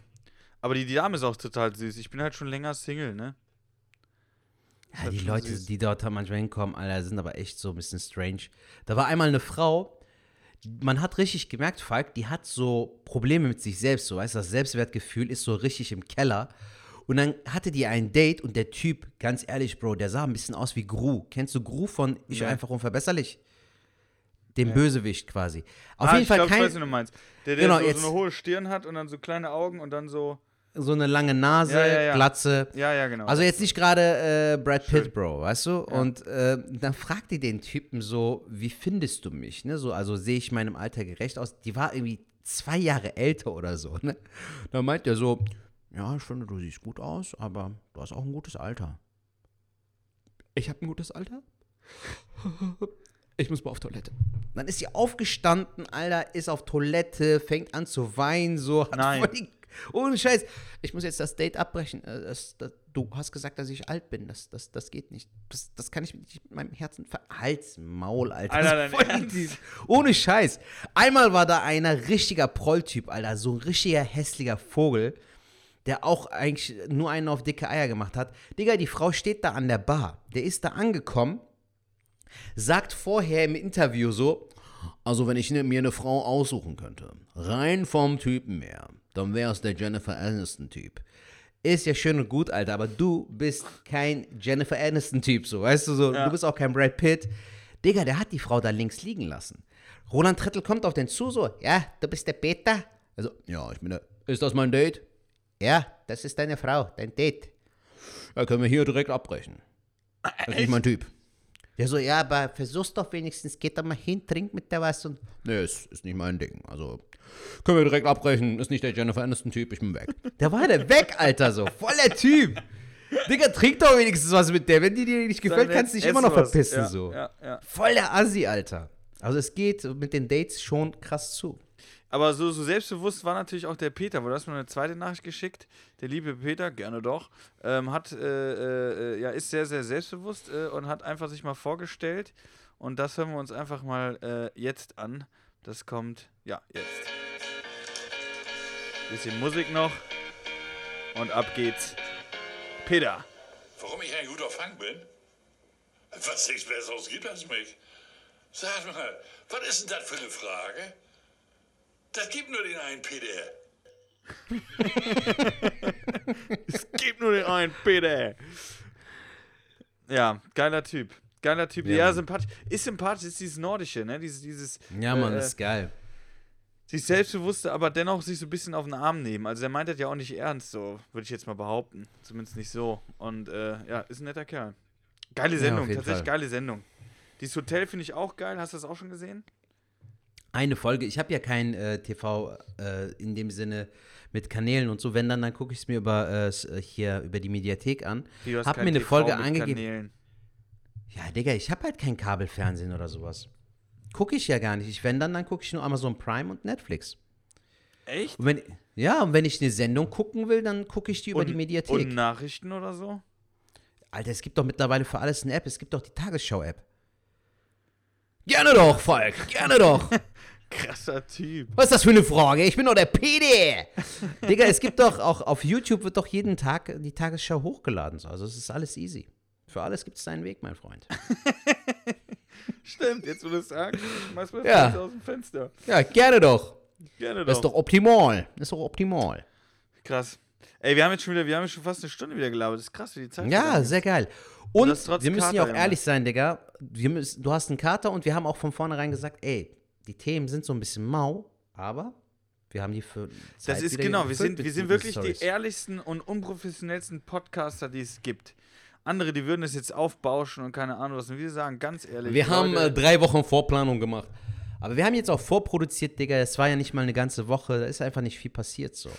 Aber die, die Dame ist auch total süß. Ich bin halt schon länger Single, ne? Ja, halt die Leute, süß. die dort manchmal hinkommen, Alter, sind aber echt so ein bisschen strange. Da war einmal eine Frau, man hat richtig gemerkt, Falk, die hat so Probleme mit sich selbst, so, weißt du, das Selbstwertgefühl ist so richtig im Keller. Und dann hatte die ein Date und der Typ, ganz ehrlich, Bro, der sah ein bisschen aus wie Gru. Kennst du Gru von Ich Nee. einfach unverbesserlich? Dem Bösewicht quasi. Auf ah, jeden ich Fall glaub, ich kein, weiß, wie du meinst. Der, der Genau, so, jetzt- so eine hohe Stirn hat und dann so kleine Augen und dann so. so eine lange Nase, Ja, ja, ja. Glatze. Ja, ja, genau. Also jetzt nicht gerade äh, Brad Pitt, Schön. Bro, weißt du? Und äh, dann fragt die den Typen so, wie findest du mich? Ne? So, also sehe ich meinem Alter gerecht aus? Die war irgendwie zwei Jahre älter oder so. Ne? Dann meint er so, ja, ich finde, du siehst gut aus, aber du hast auch ein gutes Alter. Ich habe ein gutes Alter? Ich muss mal auf Toilette. Dann ist sie aufgestanden, Alter, ist auf Toilette, fängt an zu weinen, so. Hat Nein. voll die, ohne Scheiß. Ich muss jetzt das Date abbrechen. Äh, Das, das, du hast gesagt, dass ich alt bin. Das, das, das geht nicht. Das, das kann ich nicht mit meinem Herzen ver... Hals, Maul, Alter. Alter, dein Ernst? Ohne Scheiß. Einmal war da einer richtiger Prolltyp, Alter. So ein richtiger hässlicher Vogel, der auch eigentlich nur einen auf dicke Eier gemacht hat. Digga, die Frau steht da an der Bar. Der ist da angekommen sagt vorher im Interview so, Also, wenn ich ne- mir eine Frau aussuchen könnte, rein vom Typen her, dann wäre es der Jennifer Aniston-Typ. ist ja schön und gut, Alter, aber du bist kein Jennifer Aniston-Typ, so, weißt du, so, Ja. du bist auch kein Brad Pitt. Digga, der hat die Frau da links liegen lassen. Roland Trettel kommt auf den zu, so, ja, du bist der Peter. Also, Ja, ich bin der. Ist das mein Date? Ja, das ist deine Frau, dein Date. Ja, können wir hier direkt abbrechen. Das ist nicht mein Typ. Der so, ja, aber versuch's doch wenigstens, geht doch mal hin, trink mit der was und. Nee, ist, ist nicht mein Ding. Also, können wir direkt abbrechen. Ist nicht der Jennifer Aniston-Typ, ich bin weg. [laughs] Da war der weg, Alter, so. Voller Typ. Digga, trink doch wenigstens was mit der. Wenn die dir nicht gefällt, Sag, kannst du dich immer noch was. verpissen, ja, so. Ja, ja. Voll der Assi, Alter. Also es geht mit den Dates schon krass zu. Aber so, so selbstbewusst war natürlich auch der Peter, wo du hast mir eine zweite Nachricht geschickt. Der liebe Peter, gerne doch, ähm, hat, äh, äh, ja, ist sehr, sehr selbstbewusst äh, und hat einfach sich mal vorgestellt. Und das hören wir uns einfach mal äh, jetzt an. Das kommt, ja, jetzt. Bisschen Musik noch. Und ab geht's. Peter. Warum ich ein guter Fang bin? Was nichts Besseres gibt als mich. Sag mal, was ist denn das für eine Frage? Das gibt nur den einen Peter. [laughs] Es gibt nur den einen, Peter. Ja, geiler Typ. Geiler Typ. Ja, Ja, sympathisch. Ist sympathisch, ist dieses Nordische, ne? Dieses, dieses. Ja, Mann, äh, ist geil. sich selbstbewusste, aber dennoch sich so ein bisschen auf den Arm nehmen. Also er meint das ja auch nicht ernst, so, würde ich jetzt mal behaupten. Zumindest nicht so. Und äh, ja, ist ein netter Kerl. Geile Ja, Sendung, jeden tatsächlich Fall. geile Sendung. Dieses Hotel finde ich auch geil. Hast du das auch schon gesehen? Eine Folge, ich habe ja kein äh, TV äh, in dem Sinne mit Kanälen und so, wenn dann, dann gucke ich es mir über äh, äh, hier über die Mediathek an. Du hast Hab mir eine TV Folge mit eingegeben. Kanälen. Ja, Digga, ich habe halt kein Kabelfernsehen oder sowas. Gucke ich ja gar nicht. Ich, wenn dann, dann gucke ich nur Amazon Prime und Netflix. Echt? Und wenn, ja, und wenn ich eine Sendung gucken will, dann gucke ich die über die Mediathek. Und Nachrichten oder so? Alter, es gibt doch mittlerweile für alles eine App. Es gibt doch die Tagesschau-App. Gerne doch, Falk, gerne doch. [laughs] Krasser Typ. Was ist das für eine Frage? Ich bin doch der PD. Digga, es gibt doch auch auf YouTube wird doch jeden Tag die Tagesschau hochgeladen. So. Also es ist alles easy. Für alles gibt es seinen Weg, mein Freund. [laughs] Stimmt, jetzt wo du es sagst, ich schmeiß mal Ja. aus dem Fenster. Ja, gerne doch. Gerne Das ist doch optimal. Das ist doch optimal. Krass. Ey, wir haben jetzt schon wieder, wir haben schon fast eine Stunde wieder gelabert. Das ist krass, wie die Zeit Ja, sehr geil. Und das trotz wir müssen ja auch ehrlich sein, Digga. Wir müssen, du hast einen Kater und wir haben auch von vornherein gesagt, ey, die Themen sind so ein bisschen mau, aber wir haben die für Zeit Das ist genau, wir sind, wir sind wirklich Storys. die ehrlichsten und unprofessionellsten Podcaster, die es gibt. Andere, die würden es jetzt aufbauschen und keine Ahnung was. Und wir sagen ganz ehrlich. Wir haben Leute, äh, drei Wochen Vorplanung gemacht. Aber wir haben jetzt auch vorproduziert, Digga. Es war ja nicht mal eine ganze Woche. Da ist einfach nicht viel passiert so.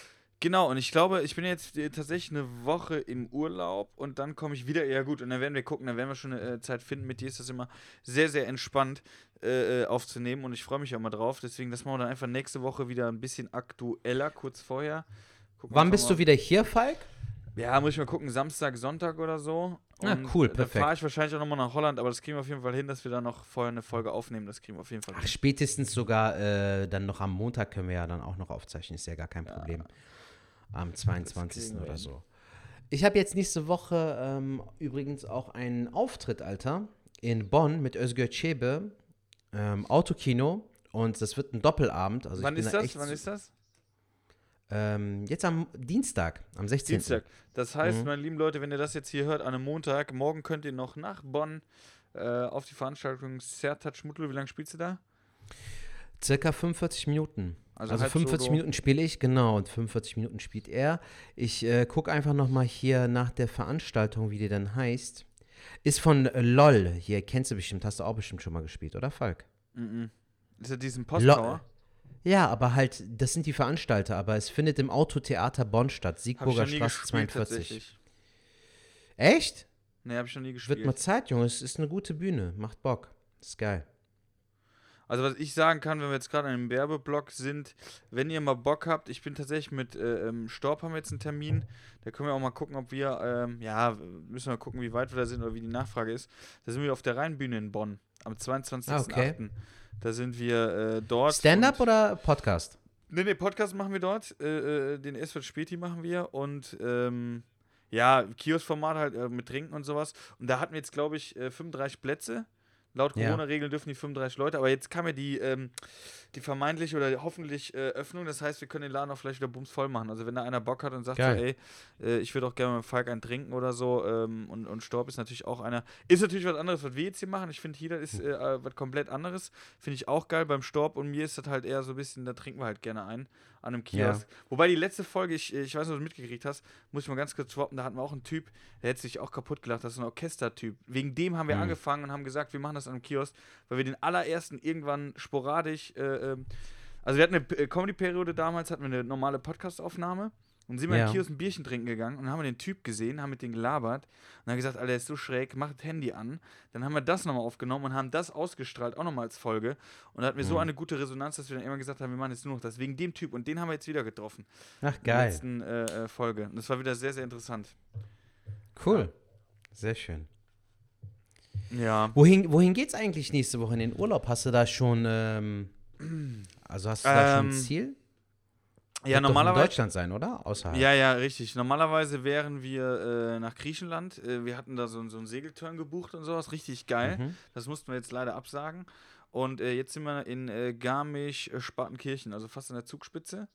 Genau, und ich glaube, ich bin jetzt äh, tatsächlich eine Woche im Urlaub und dann komme ich wieder. Ja, gut, und dann werden wir gucken, dann werden wir schon eine äh, Zeit finden. Mit dir ist das immer sehr, sehr entspannt äh, äh, aufzunehmen und ich freue mich auch mal drauf. Deswegen, das machen wir dann einfach nächste Woche wieder ein bisschen aktueller, kurz vorher. Gucken Wann bist mal. du wieder hier, Falk? Ja, muss ich mal gucken, Samstag, Sonntag oder so. Ah, Und, cool, äh, Dann perfekt. fahre ich wahrscheinlich auch nochmal nach Holland, aber das kriegen wir auf jeden Fall hin, dass wir da noch vorher eine Folge aufnehmen. Das kriegen wir auf jeden Fall Ach, hin. spätestens sogar äh, dann noch am Montag können wir ja dann auch noch aufzeichnen. Ist ja gar kein Problem. Am 22. kriegen wir oder so. Ich habe jetzt nächste Woche ähm, übrigens auch einen Auftritt, Alter, in Bonn mit Özgür Çebe, ähm, Autokino. Und das wird ein Doppelabend. Also Wann ich bin ist da das? echt Wann ist das? Ähm, jetzt am Dienstag, am 16. Dienstag. Das heißt, Mhm. meine lieben Leute, wenn ihr das jetzt hier hört an einem Montag, morgen könnt ihr noch nach Bonn äh, auf die Veranstaltung Sertac Schmuttl. Wie lange spielst du da? Circa 45 Minuten. Also Also, halb 45 Solo. Minuten spiele ich, genau, und 45 Minuten spielt er. Ich äh, gucke einfach nochmal hier nach der Veranstaltung, wie die dann heißt. Ist von äh, LOL, hier kennst du bestimmt, hast du auch bestimmt schon mal gespielt, oder Falk? Mhm. Ist das diesen. Posttower? Ja, aber halt, das sind die Veranstalter, aber es findet im Autotheater Bonn statt, Siegburger Straße gespielt, 42. tatsächlich. Echt? Nee, hab ich noch nie gespielt. Wird mal Zeit, Junge, es ist eine gute Bühne, macht Bock. Ist geil. Also was ich sagen kann, wenn wir jetzt gerade in einem Werbeblock sind, wenn ihr mal Bock habt, ich bin tatsächlich mit äh, ähm, Storb haben wir jetzt einen Termin, da können wir auch mal gucken, ob wir, ähm, ja, müssen wir gucken, wie weit wir da sind oder wie die Nachfrage ist. Da sind wir auf der Rheinbühne in Bonn am 22.08. Ah, okay. Da sind wir äh, dort. Stand-up oder Podcast? Nee, nee, Podcast machen wir dort, äh, äh, den SW Späti machen wir und ähm, ja, Kiosk-Format halt äh, mit Trinken und sowas. Und da hatten wir jetzt, glaube ich, äh, 35 Plätze. Laut. Corona-Regeln dürfen die 35 Leute, aber jetzt kam ja die, ähm, die vermeintliche oder hoffentlich äh, Öffnung. Das heißt, wir können den Laden auch vielleicht wieder bumsvoll machen. Also wenn da einer Bock hat und sagt so, ey, äh, ich würde auch gerne mit Falk einen trinken oder so ähm, und, und Storb ist natürlich auch einer. Ist natürlich was anderes, was wir jetzt hier machen. Ich finde, hier ist äh, äh, was komplett anderes. Finde ich auch geil. Beim Storb und mir ist das halt eher so ein bisschen, da trinken wir halt gerne ein an einem Ja. Kiosk. Wobei die letzte Folge, ich, ich weiß nicht, ob du mitgekriegt hast, muss ich mal ganz kurz swappen, da hatten wir auch einen Typ, der hätte sich auch kaputt gelacht, das ist ein Orchestertyp. Wegen dem haben wir angefangen und haben gesagt, wir machen das an einem Kiosk, weil wir den allerersten irgendwann sporadisch, äh, ähm, also wir hatten eine äh, Comedy-Periode damals, hatten wir eine normale Podcast-Aufnahme und sind wir Ja. im Kiosk ein Bierchen trinken gegangen und haben den Typ gesehen, haben mit dem gelabert und haben gesagt, Alter, der ist so schräg, mach das Handy an. Dann haben wir das nochmal aufgenommen und haben das ausgestrahlt, auch nochmal als Folge. Und da hatten wir so eine gute Resonanz, dass wir dann immer gesagt haben, wir machen jetzt nur noch das. Wegen dem Typ. Und den haben wir jetzt wieder getroffen. Ach, In der geil. letzten äh, äh, Folge. Und das war wieder sehr, sehr interessant. Cool. Sehr schön. Ja. Wohin, wohin geht's eigentlich nächste Woche in den Urlaub? Hast du da schon, ähm, also hast du da schon ein Ähm, Ziel? Ja, doch in normalerweise. Deutschland sein, oder? Außerhalb. Ja, ja, richtig. Normalerweise wären wir äh, nach Griechenland. Äh, wir hatten da so, so einen Segelturn gebucht und sowas. Richtig geil. Mhm. Das mussten wir jetzt leider absagen. Und äh, jetzt sind wir in äh, Garmisch-Spartenkirchen, also fast an der Zugspitze.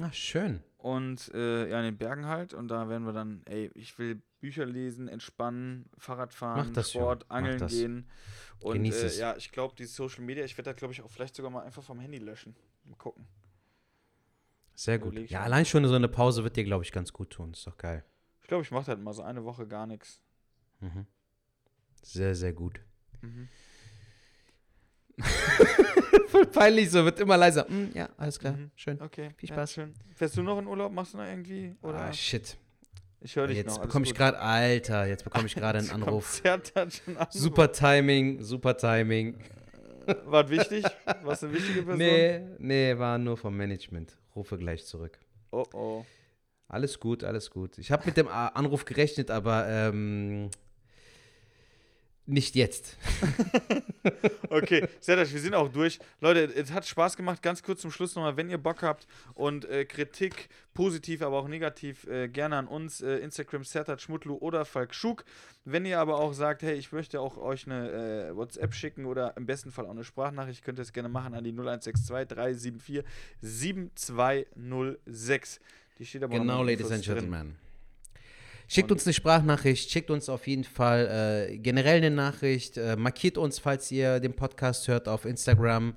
Ach, schön. Und äh, ja, in den Bergen halt. Und da werden wir dann, ey, ich will Bücher lesen, entspannen, Fahrrad fahren, das, Sport. Mach angeln das. gehen. Und Genieß äh, es. ja, ich glaube, die Social Media, ich werde da, glaube ich, auch vielleicht sogar mal einfach vom Handy löschen. Mal gucken. Sehr gut. Ja, allein schon so eine Pause wird dir, glaube ich, ganz gut tun. Ist doch geil. Ich glaube, ich mache halt mal so eine Woche gar nichts. Sehr, sehr gut. Mhm. [laughs] Voll peinlich, so wird immer leiser. Mm, ja, alles klar. Mhm. Schön. Okay. Viel ja, Spaß. schön. Fährst du noch in Urlaub? Machst du noch irgendwie? Oder? Ah, shit. ich höre dich Jetzt noch. alles bekomme ich gerade, Alter, jetzt bekomme ich [laughs] gerade einen Anruf. Anruf. Super Timing, super Timing. War das wichtig? Warst du eine wichtige [laughs] Person? Nee, nee, war nur vom Management. Rufe gleich zurück. Oh oh. Alles gut, alles gut. Ich habe mit dem Anruf gerechnet, aber ähm, nicht jetzt. [laughs] Okay, schön, wir sind auch durch. Leute, es hat Spaß gemacht. Ganz kurz zum Schluss nochmal, wenn ihr Bock habt und äh, Kritik, positiv, aber auch negativ, äh, gerne an uns, äh, Instagram, Sertat Schmutlu oder Falk Schuk. Wenn ihr aber auch sagt, hey, ich möchte auch euch eine äh, WhatsApp schicken oder im besten Fall auch eine Sprachnachricht, könnt ihr es gerne machen an die 0162 374 7206. Die steht aber Genau, Ladies and. Gentlemen. Schickt uns eine Sprachnachricht, schickt uns auf jeden Fall äh, generell eine Nachricht, äh, markiert uns, falls ihr den Podcast hört auf Instagram.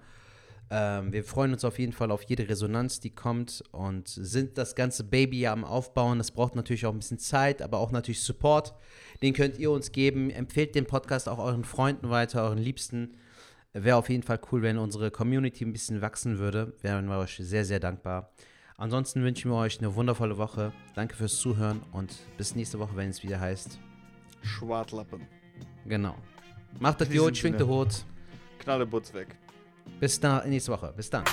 Ähm, wir freuen uns auf jeden Fall auf jede Resonanz, die kommt und sind das ganze Baby ja am Aufbauen. Das braucht natürlich auch ein bisschen Zeit, aber auch natürlich Support. Den könnt ihr uns geben. Empfehlt den Podcast auch euren Freunden weiter, euren Liebsten. Wäre auf jeden Fall cool, wenn unsere Community ein bisschen wachsen würde. Wären wir euch sehr, sehr dankbar. Ansonsten wünschen wir euch eine wundervolle Woche. Danke fürs Zuhören und bis nächste Woche, wenn es wieder heißt. Schwartlappen. Genau. Macht das gut, schwingt der Sinne. Hut. Knalle Butz weg. Bis da, nächste Woche. Bis dann.